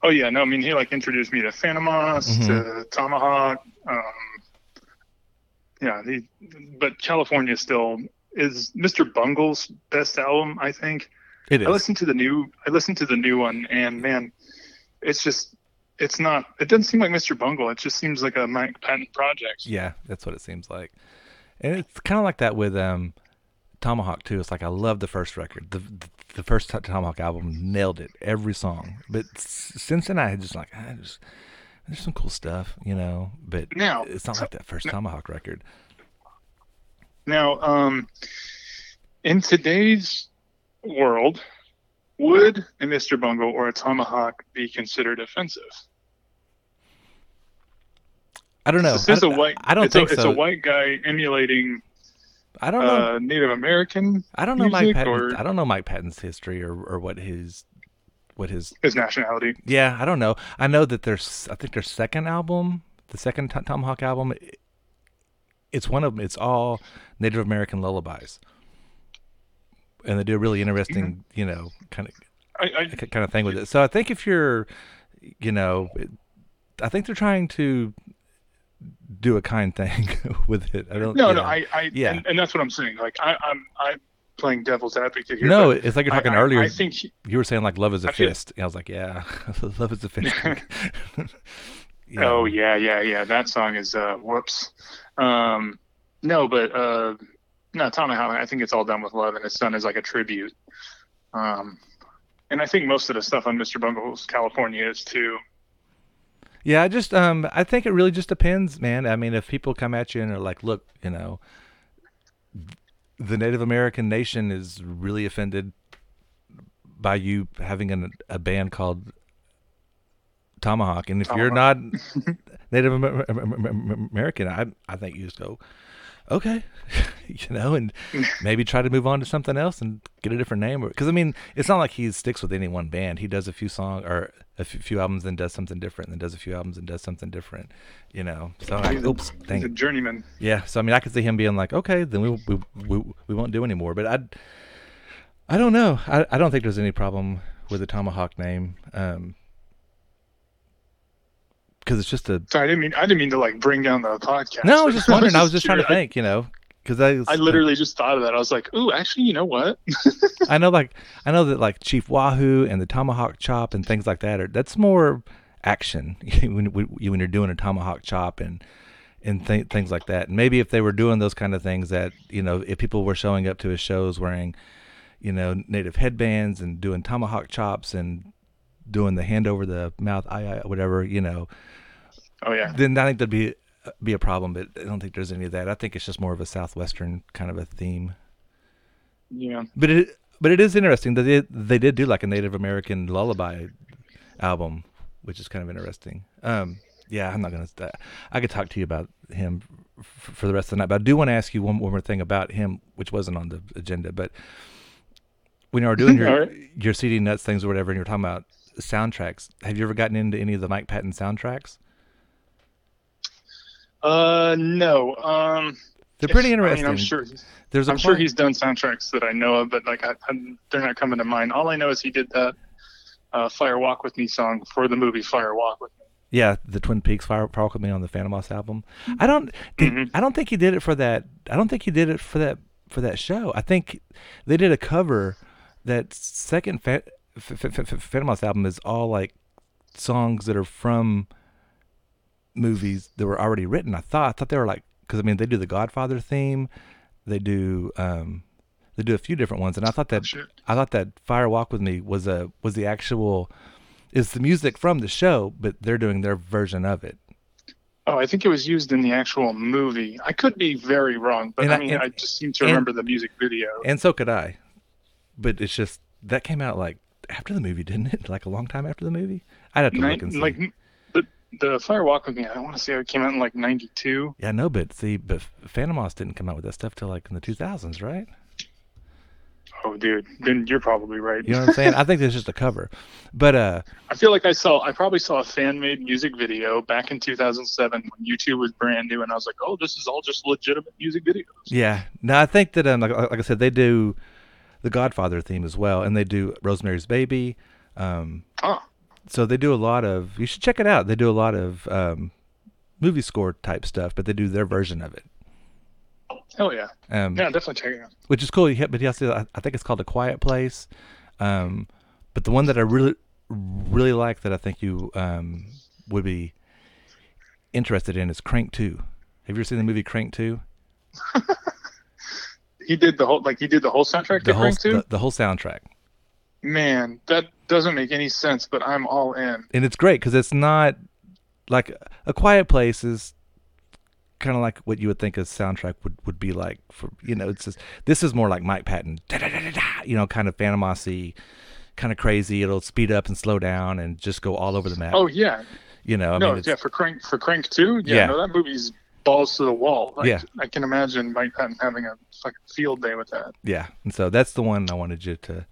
Oh yeah, no, I mean he like introduced me to Fantômas, Mhm. to Tomahawk. Um, yeah, he, but California is still is Mr. Bungle's best album, I think. It is. I listened to the new I listened to the new one and man, it's just it's not it doesn't seem like Mr. Bungle. It just seems like a Mike Patton project. Yeah, that's what it seems like. And it's kind of like that with um, Tomahawk too. It's like I love the first record. The the, the first Tomahawk album nailed it every song. But since then I had just like I just there's some cool stuff, you know. But Now- it's not like that first Tomahawk record. Now, um in today's world, would a Mr. Bungle or a Tomahawk be considered offensive? I don't know. This is I, a white. I don't it's think a, It's so. a white guy emulating I don't know. uh, Native American. I don't know Mike Patton. I don't know Mike Patton's history or, or what his what his his nationality. Yeah, I don't know. I know that there's I think their second album, the second Tomahawk album, it's one of them. It's all Native American lullabies, and they do a really interesting, you know, kind of I, I, kind of thing with it. So I think if you're, you know, I think they're trying to do a kind thing with it. I don't. no, no, know. I, I, yeah. and, and that's what I'm saying. Like I, I'm, I'm playing devil's advocate here. no, it's like you're talking I- earlier. I think he- you were saying like love is a feel- fist. And I was like, yeah, love is a fist. You Oh yeah, yeah, yeah. That song is uh, whoops. Um, no, but uh, no, Tomahawk. I think it's all done with love, and it's done as like a tribute. Um, and I think most of the stuff on Mr. Bungle's California is too. Yeah, I just um I think it really just depends, man. I mean, if people come at you and are like, "Look, you know, the Native American nation is really offended by you having an, a band called Tomahawk," and if you're not Native Amer- Amer- Amer- American, I I think you just go, "Okay," you know, and maybe try to move on to something else and get a different name. Because I mean, it's not like he sticks with any one band. He does a few songs or a few albums, then does something different, then does a few albums and does something different. You know, so I, He's a- oops, He's a journeyman. Yeah, so I mean, I could see him being like, okay, then we we we, we won't do anymore. But I, I don't know. I I don't think there's any problem with the Tomahawk name. Um, because it's just a Sorry, I didn't mean I didn't mean to like bring down the podcast. no. I was just wondering. I was just trying to think, you know, because I I literally just thought of that. I was like, "Ooh, actually, you know what? I know like I know that like Chief Wahoo and the tomahawk chop and things like that are that's more action when when when you're doing a tomahawk chop and and th- things like that. And maybe if they were doing those kind of things that you know if people were showing up to his shows wearing you know native headbands and doing tomahawk chops and doing the hand over the mouth I, I whatever you know Oh yeah. then I think that'd be be a problem. But I don't think there's any of that. I think it's just more of a southwestern kind of a theme. Yeah. But it but it is interesting that they they did do like a Native American lullaby album, which is kind of interesting. Um, yeah, I'm not gonna. I could talk to you about him f- for the rest of the night. But I do want to ask you one, one more thing about him, which wasn't on the agenda. But when you were doing your Alright. your CD nuts things or whatever, and you were talking about soundtracks, have you ever gotten into any of the Mike Patton soundtracks? Uh, no. Um, They're pretty I mean, interesting. I'm sure. There's a I'm sure he's done soundtracks that I know of, but like I, I, they're not coming to mind. All I know is he did that uh, "Fire Walk with Me" song for the movie Fire Walk with Me. Yeah, the Twin Peaks Fire Walk with Me on the Fantômas album. I don't did, I don't think he did it for that. I don't think he did it for that for that show. I think they did a cover. That second fa- F- F- F- Phantom album is all like songs that are from movies that were already written. I thought I thought they were like because I mean they do the Godfather theme, they do um they do a few different ones, and I thought that I thought that Fire Walk with Me was a was the actual is the music from the show, but they're doing their version of it. Oh, I think it was used in the actual movie. I could be very wrong, but And I I- mean, and- I just seem to and- remember the music video. And so could I. But it's just that came out like after the movie, didn't it? Like a long time after the movie. I'd have to Nin- look and see. like the the Fire Walk with Me. I want to say it came out in like '92. yeah, no, but see, but Fantômas didn't come out with that stuff till like in the 2000s, right? Oh, dude, then you're probably right. You know what I'm saying? I think it's just a cover. But uh, I feel like I saw, I probably saw a fan made music video back in 2007 when YouTube was brand new, and I was like, oh, this is all just legitimate music videos. yeah, no, I think that um, like, like I said, they do the Godfather theme as well, and they do Rosemary's Baby. Um, Oh. So they do a lot of. You should check it out. They do a lot of um, movie score type stuff, but they do their version of it. Hell yeah. Um, yeah, definitely check it out. which is cool. But yes, I I think it's called A Quiet Place. Um, but the one that I really, really like that I think you um, would be interested in is Crank Two. Have you ever seen the movie Crank Two? He did the whole, like, he did the whole soundtrack The to whole Crank 2? the, the whole soundtrack, Man, that doesn't make any sense, but I'm all in. and it's great because it's not like A Quiet Place is kind of like what you would think a soundtrack would, would be like for you know it's just this is more like Mike Patton you know kind of phantomossy kind of crazy it'll speed up and slow down and just go all over the map Oh, yeah. you know I no, mean, it's, yeah, for Crank, for Crank 2? Yeah, Yeah. no, that movie's balls to the wall. Like, Yeah. I can imagine Mike Patton having a fucking field day with that. Yeah, and so that's the one I wanted you to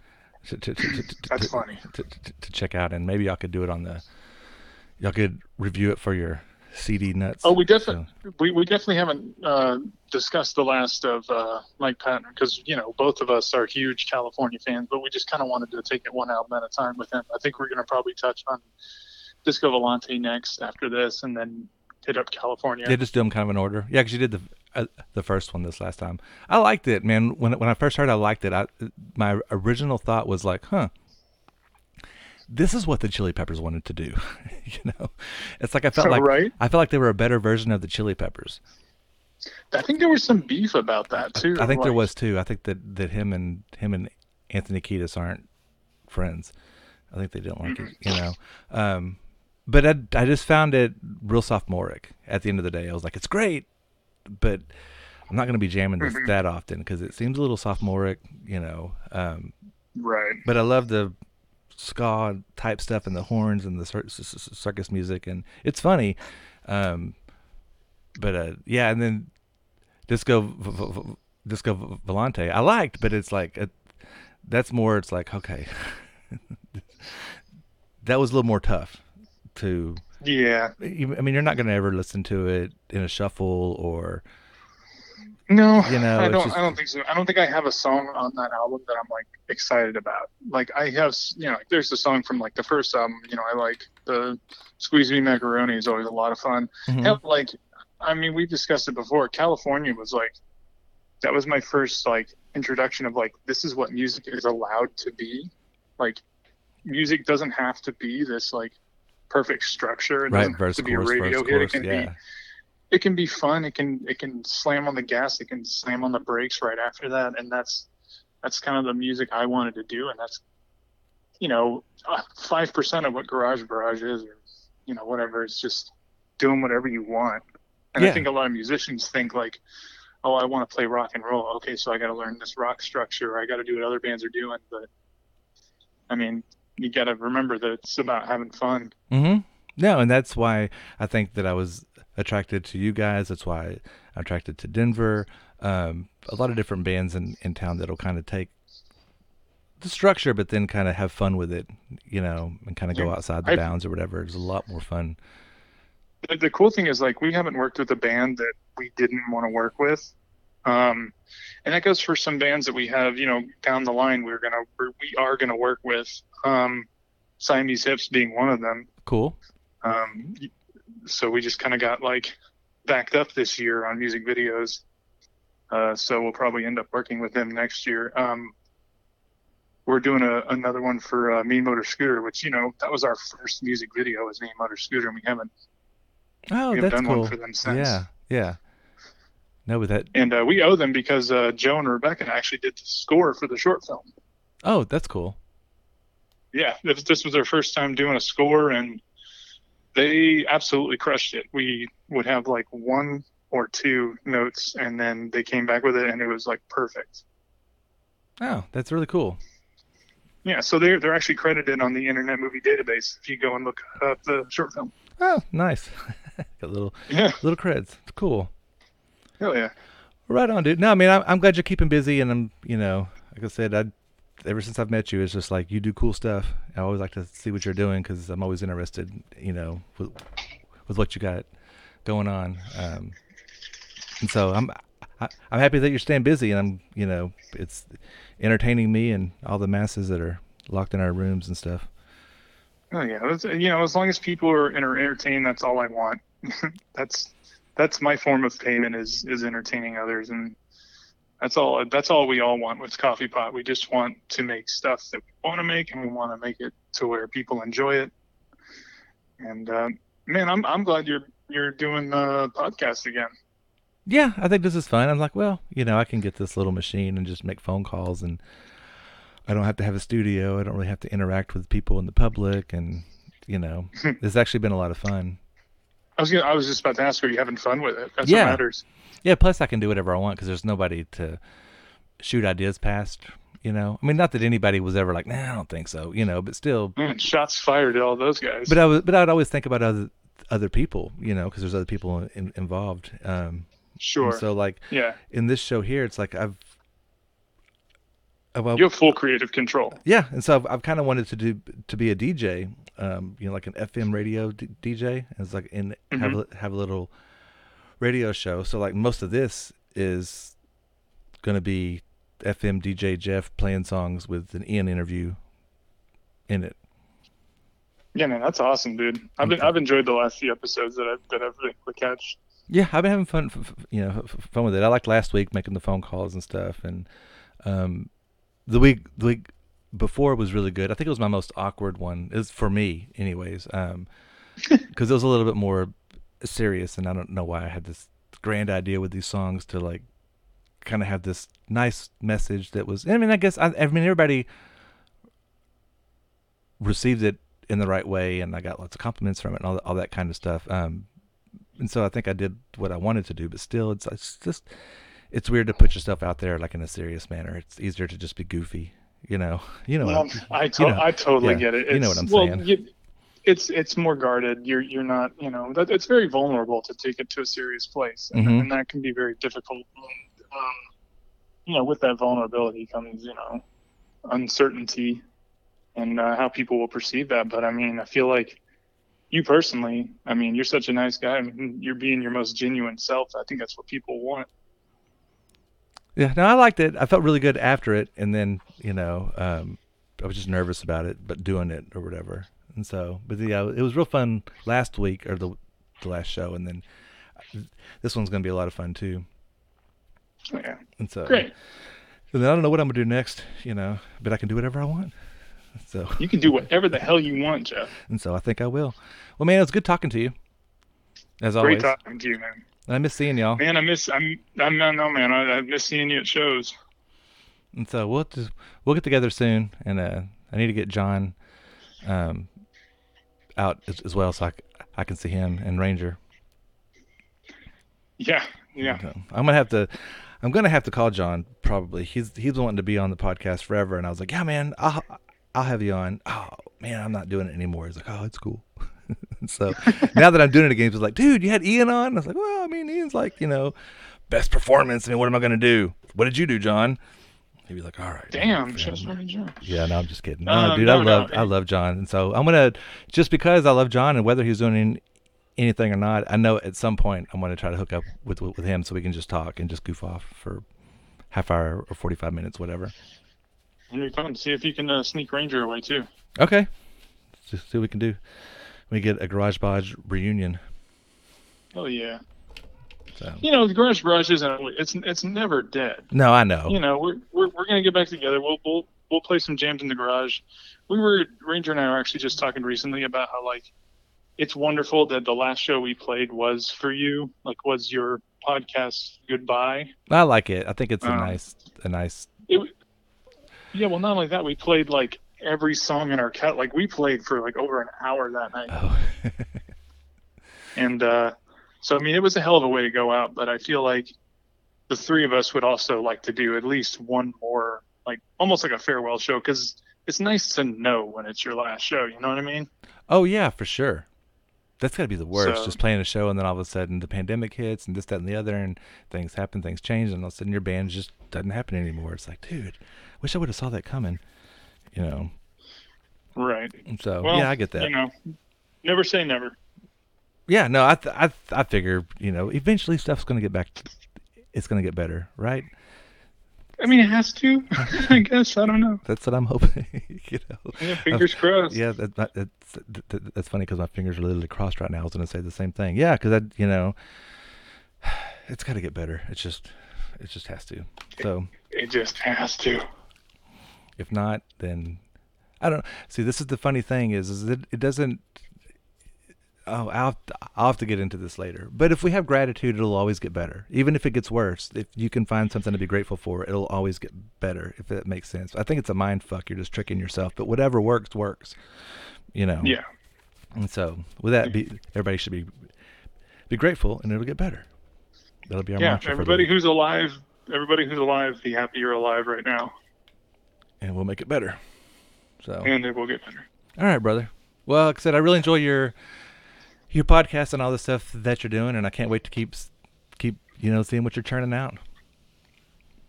to to, to, That's funny. to, check out, and maybe y'all could do it on the y'all could review it for your CD nuts. Oh, we definitely we, we definitely haven't uh, discussed the last of uh, Mike Patton because you know both of us are huge California fans, but we just kind of wanted to take it one album at a time with him. I think we're going to probably touch on Disco Volante next after this, and then hit up California. Yeah, just do them kind of in order. Yeah, because you did the uh, the first one this last time. I liked it, man. When when I first heard, it, I liked it. I my original thought was like, huh. This is what the Chili Peppers wanted to do, you know. It's like I felt like Right. I felt like they were a better version of the Chili Peppers. I think there was some beef about that too. I think there was too. I think that, that him and him and Anthony Kiedis aren't friends. I think they didn't like it, you know. Um, but I, I just found it real sophomoric. At the end of the day, I was like, it's great, but I'm not going to be jamming this Mhm. that often because it seems a little sophomoric, you know. Um, Right. but I love the ska type stuff and the horns and the cir- c- c- circus music, and it's funny. Um, but uh, yeah, and then Disco v- v- v- Disco v- Volante, I liked, but it's like uh that's more. It's like okay, that was a little more tough to. Yeah. I mean, you're not going to ever listen to it in a shuffle or No, You know, I don't. just- I don't think so. I don't think I have a song on that album that I'm like excited about. Like I have, you know, there's the song from like the first album. You know, I like the "Squeeze Me Macaroni" is always a lot of fun. Mhm. Hell, like, I mean, we've discussed it before. California was like, that was my first like introduction of like this is what music is allowed to be. Like, music doesn't have to be this like perfect structure. It right doesn't have verse to be a radio hit. It can Yeah, be it can be fun. It can it can slam on the gas. It can slam on the brakes right after that, and that's that's kind of the music I wanted to do, and that's you know five percent of what Garage Barrage is, or you know whatever. It's just doing whatever you want, and Yeah. I think a lot of musicians think like, oh, I want to play rock and roll. Okay, so I got to learn this rock structure. I got to do what other bands are doing, but I mean, you got to remember that it's about having fun. Mm-hmm. No, and that's why I think that I was attracted to you guys. That's why I'm attracted to Denver. Um, a lot of different bands in, in town that'll kind of take the structure, but then kind of have fun with it, you know, and kind of go outside the I- bounds or whatever. It's a lot more fun. the, the cool thing is like we haven't worked with a band that we didn't want to work with um and that goes for some bands that we have you know down the line we're gonna we're, we are gonna work with um siamese hips being one of them Cool. um so we just kind of got like backed up this year on music videos uh so we'll probably end up working with them next year um we're doing a, another one for uh, Mean Motor Scooter, which you know that was our first music video was Mean Motor Scooter, and we haven't Oh, we have that's done cool. one for them since. Yeah, yeah. No, with that. And uh, we owe them because uh, Joe and Rebecca actually did the score for the short film. Oh, that's cool. Yeah, this, this was their first time doing a score, and they absolutely crushed it. We would have like one or two notes, and then they came back with it, and it was like perfect. Oh, that's really cool. Yeah, so they're they're actually credited on the Internet Movie Database if you go and look up the short film. Oh, nice. Got little Yeah. little creds. It's Cool. Hell yeah. Right on, dude. No, I mean, I'm, I'm glad you're keeping busy, and I'm, you know, like I said, I, ever since I've met you, it's just like you do cool stuff. I always like to see what you're doing because I'm always interested, you know, with, with what you got going on. Um, and so I'm, I, I'm happy that you're staying busy, and I'm, you know, it's entertaining me and all the masses that are locked in our rooms and stuff. Oh yeah, you know, as long as people are entertained, that's all I want. that's that's my form of payment is is entertaining others, and that's all. That's all we all want with Coffee Pot. We just want to make stuff that we want to make, and we want to make it to where people enjoy it. And um, man, I'm I'm glad you're you're doing the podcast again. yeah, I think this is fun. I'm like, well, you know, I can get this little machine and just make phone calls, and I don't have to have a studio. I don't really have to interact with people in the public, and you know, it's actually been a lot of fun. I was gonna, I was just about to ask, are you having fun with it? That's yeah, what matters. yeah. Plus, I can do whatever I want because there's nobody to shoot ideas past. You know, I mean, not that anybody was ever like, nah, I don't think so. You know, but still, Man, shots fired at all those guys. but I was, but I'd always think about other other people. You know, because there's other people in, involved. Um, Sure. so, like, Yeah. in this show here, it's like I've. well, you have full creative control. Yeah, and so I've, I've kind of wanted to do to be a DJ, um, you know, like an FM radio d- DJ, and it's like in have Mhm. a, have a little radio show. So like most of this is gonna be FM DJ Jeff playing songs with an Ian interview in it. Yeah, man, that's awesome, dude. I've been I've enjoyed the last few episodes that I've that I've been able to catch. Yeah, I've been having fun, you know, fun with it. I liked last week making the phone calls and stuff, and um, the week the week before it was really good. I think it was my most awkward one, is for me, anyways, because it was a little bit more serious, and I don't know why I had this grand idea with these songs to like kind of have this nice message that was. I mean, I guess I, I mean everybody received it in the right way, and I got lots of compliments from it and all, all that kind of stuff. Um, and so I think I did what I wanted to do, but still, it's it's just it's weird to put yourself out there like in a serious manner. It's easier to just be goofy, you know. You know. what Um, I'm- I you know. I totally Yeah, get it. you know what I'm well, saying. You, it's it's more guarded. You're you're not you know that it's very vulnerable to take it to a serious place, and, Mhm. and that can be very difficult. And, um, you know, with that vulnerability comes you know uncertainty and uh, how people will perceive that. But I mean, I feel like you personally, I mean, you're such a nice guy. I mean, you're being your most genuine self. I think that's what people want. Yeah, no, I liked it. I felt really good after it, and then you know, um, I was just nervous about it, but doing it or whatever. And so, but yeah, it was real fun last week or the the last show, and then uh, this one's gonna be a lot of fun too. Yeah. And so, Great. And then I don't know what I'm gonna do next, you know, but I can do whatever I want. So You can do whatever the hell you want, Jeff. and so I think I will. Well, man, it was good talking to you, as Great always. talking to you, man. I miss seeing y'all. Man, I miss I'm I'm no man. I, I miss seeing you at shows. And so we'll just we'll get together soon, and uh, I need to get John um, out as, as well, so I, I can see him and Ranger. Yeah, yeah. So I'm gonna have to I'm gonna have to call John probably. He's he's wanting to be on the podcast forever, and I was like, yeah, man, I'll I'll have you on. Oh man, I'm not doing it anymore. He's like, oh, it's cool. so now that I'm doing it again, it's like, dude, you had Ian on. I was like, well, I mean, Ian's like, you know, best performance. I mean, what am I gonna do? What did you do, John? He'd be like, all right. Damn, should have John. Yeah, no, I'm just kidding. No, Uh, dude, no, I no, love I love John, and so I'm gonna just because I love John and whether he's doing any- anything or not, I know at some point I'm gonna try to hook up with with him so we can just talk and just goof off for half hour or 45 minutes, whatever. It'll be fun. See if you can uh, sneak Ranger away too. Okay, Let's just see what we can do. We get a Garage Barrage reunion. Oh yeah. So You know, the Garage Barrage isn't. It's it's never dead. no, I know. You know, we're we're we're gonna get back together. We'll we'll we'll play some jams in the garage. We were Ranger and I were actually just talking recently about how like it's wonderful that the last show we played was for you, like was your podcast goodbye. I like it. I think it's a Um, nice a nice. It, yeah, well, not only that, we played like every song in our cut. Like we played for like over an hour that night. Oh. and uh, so I mean, it was a hell of a way to go out. But I feel like the three of us would also like to do at least one more, like almost like a farewell show, because it's nice to know when it's your last show. You know what I mean? Oh yeah, for sure. That's got to be the worst. So- just playing a show and then all of a sudden the pandemic hits and this, that, and the other, and things happen, things change, and all of a sudden your band just doesn't happen anymore. It's like, dude, wish I would have saw that coming. You know. Right. So Well, yeah, I get that. You know, never say never. Yeah, no, I, th- I, th- I figure you know eventually stuff's gonna get back. It's gonna get better, right? I mean, it has to. I guess I don't know. That's what I'm hoping. you know. Yeah, fingers Uh, crossed. Yeah, that, that, that's that, that- that's funny because my fingers are literally crossed right now. I was gonna say the same thing. Yeah, because I, you know, it's got to get better. It's just, it just has to. So It just has to. If not, then I don't see. This is the funny thing is, is it, it doesn't. Oh, I'll have, to, I'll have to get into this later. But if we have gratitude, it'll always get better. Even if it gets worse, if you can find something to be grateful for, it'll always get better. If that makes sense. I think it's a mind fuck. You're just tricking yourself. But whatever works, works. You know. Yeah. And so, with that, be everybody should be be grateful, and it'll get better. That'll be our Yeah, mantra everybody who's alive, everybody who's alive, be happy you're alive right now, and we'll make it better. So. and it will get better. All right, brother. Well, like I said, I really enjoy your your podcast and all the stuff that you're doing, and I can't wait to keep keep you know seeing what you're churning out.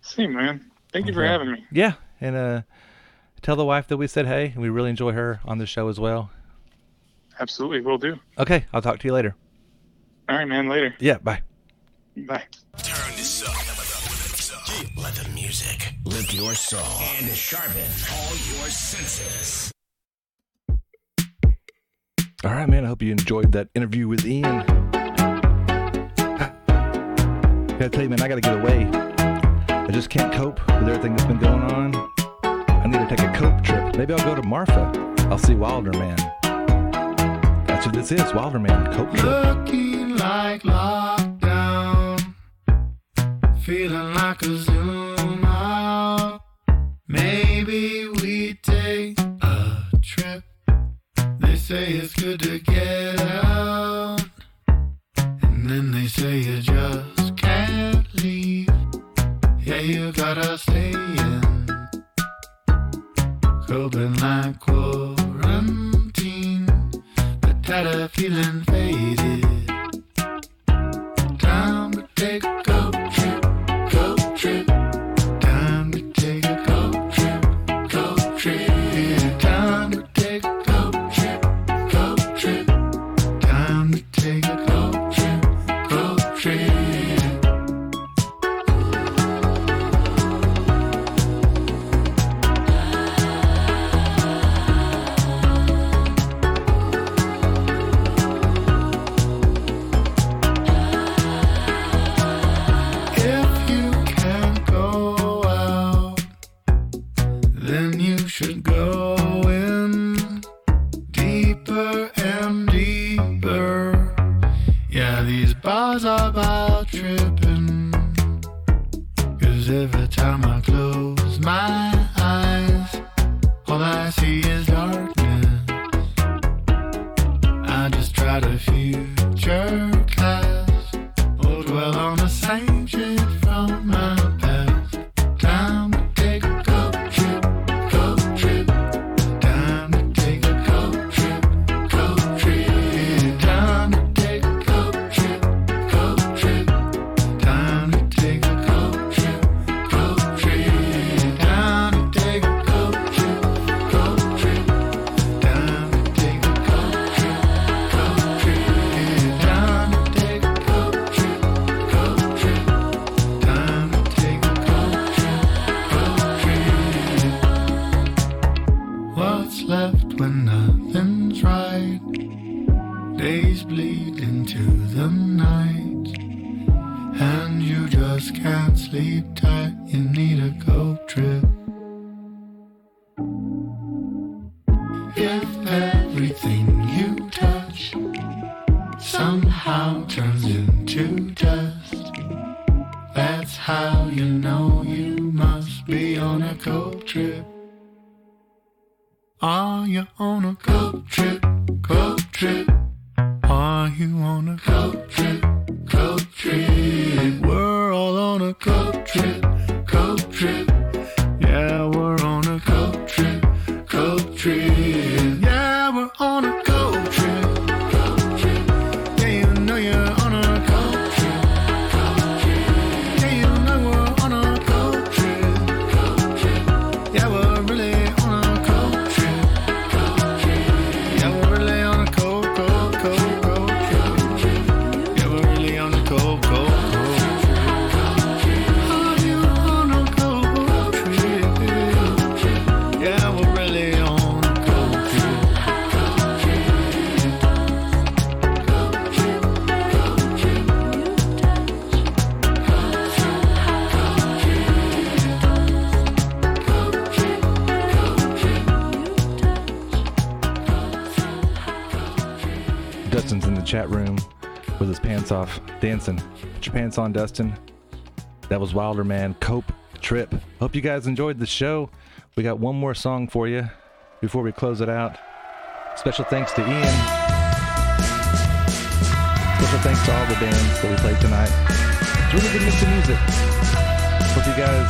See, man. Thank you for having me. Yeah, and uh, tell the wife that we said hey, and we really enjoy her on the show as well. Absolutely, will do. Okay, I'll talk to you later. All right, man. Later. Yeah, bye. Bye. Turn this up. Let the music lift your soul and sharpen all your senses. All right, man. I hope you enjoyed that interview with Ian. I Gotta tell you, man, I gotta get away. I just can't cope with everything that's been going on. I need to take a cope trip. Maybe I'll go to Marfa. I'll see Wilder Man. That's what this is, Wilder Man cope trip. Looking like lockdown, feeling like a zoom out. Maybe we take a trip. They say it's good to get out, and then they say you just can't leave. Yeah, you gotta stay in. Coping like quarantine, but that feeling faded. Pants off, dancing. Put your pants on, Dustin. That was Wilder Man, Cope Trip. Hope you guys enjoyed the show. We got one more song for you before we close it out. Special thanks to Ian. Special thanks to all the bands that we played tonight. It's really good mix of music. Hope you guys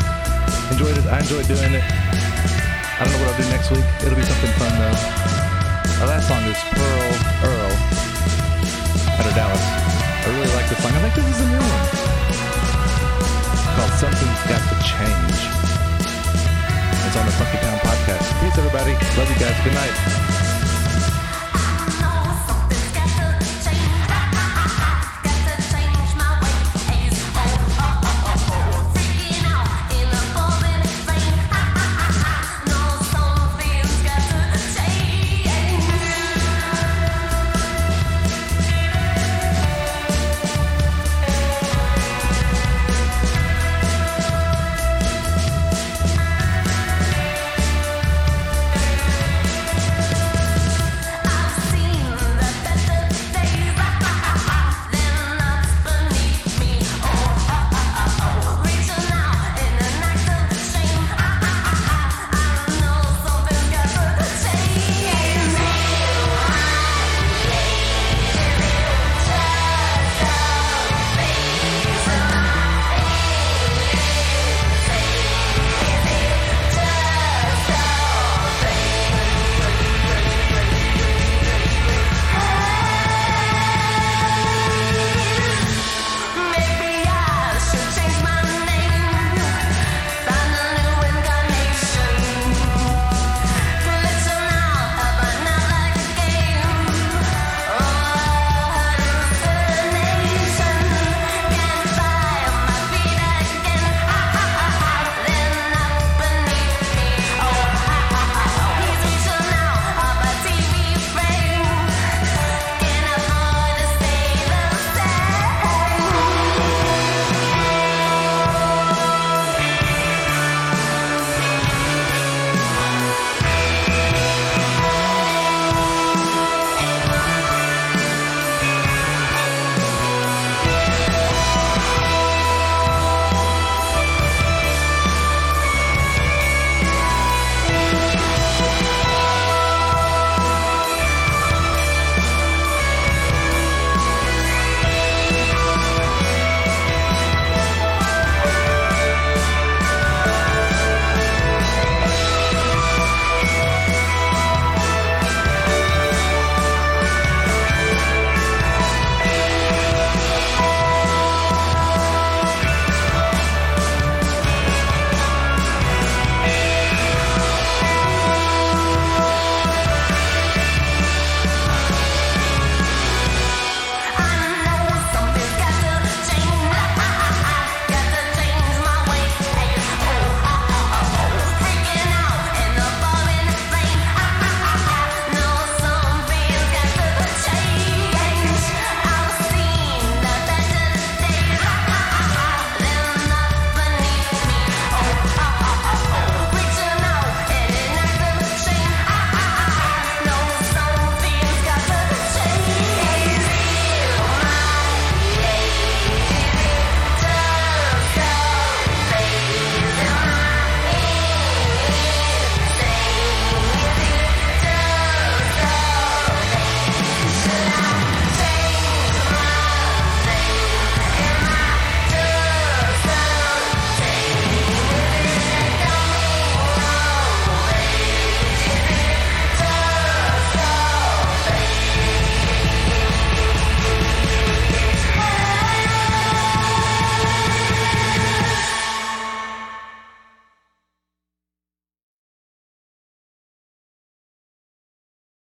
enjoyed it. I enjoyed doing it. I don't know what I'll do next week. It'll be something fun though. Our last song is Pearl Earl out of Dallas. I really like this song. I think this is a new one. Called Something's Got to Change. It's on the Funky Town podcast. Peace, everybody. Love you guys. Good night.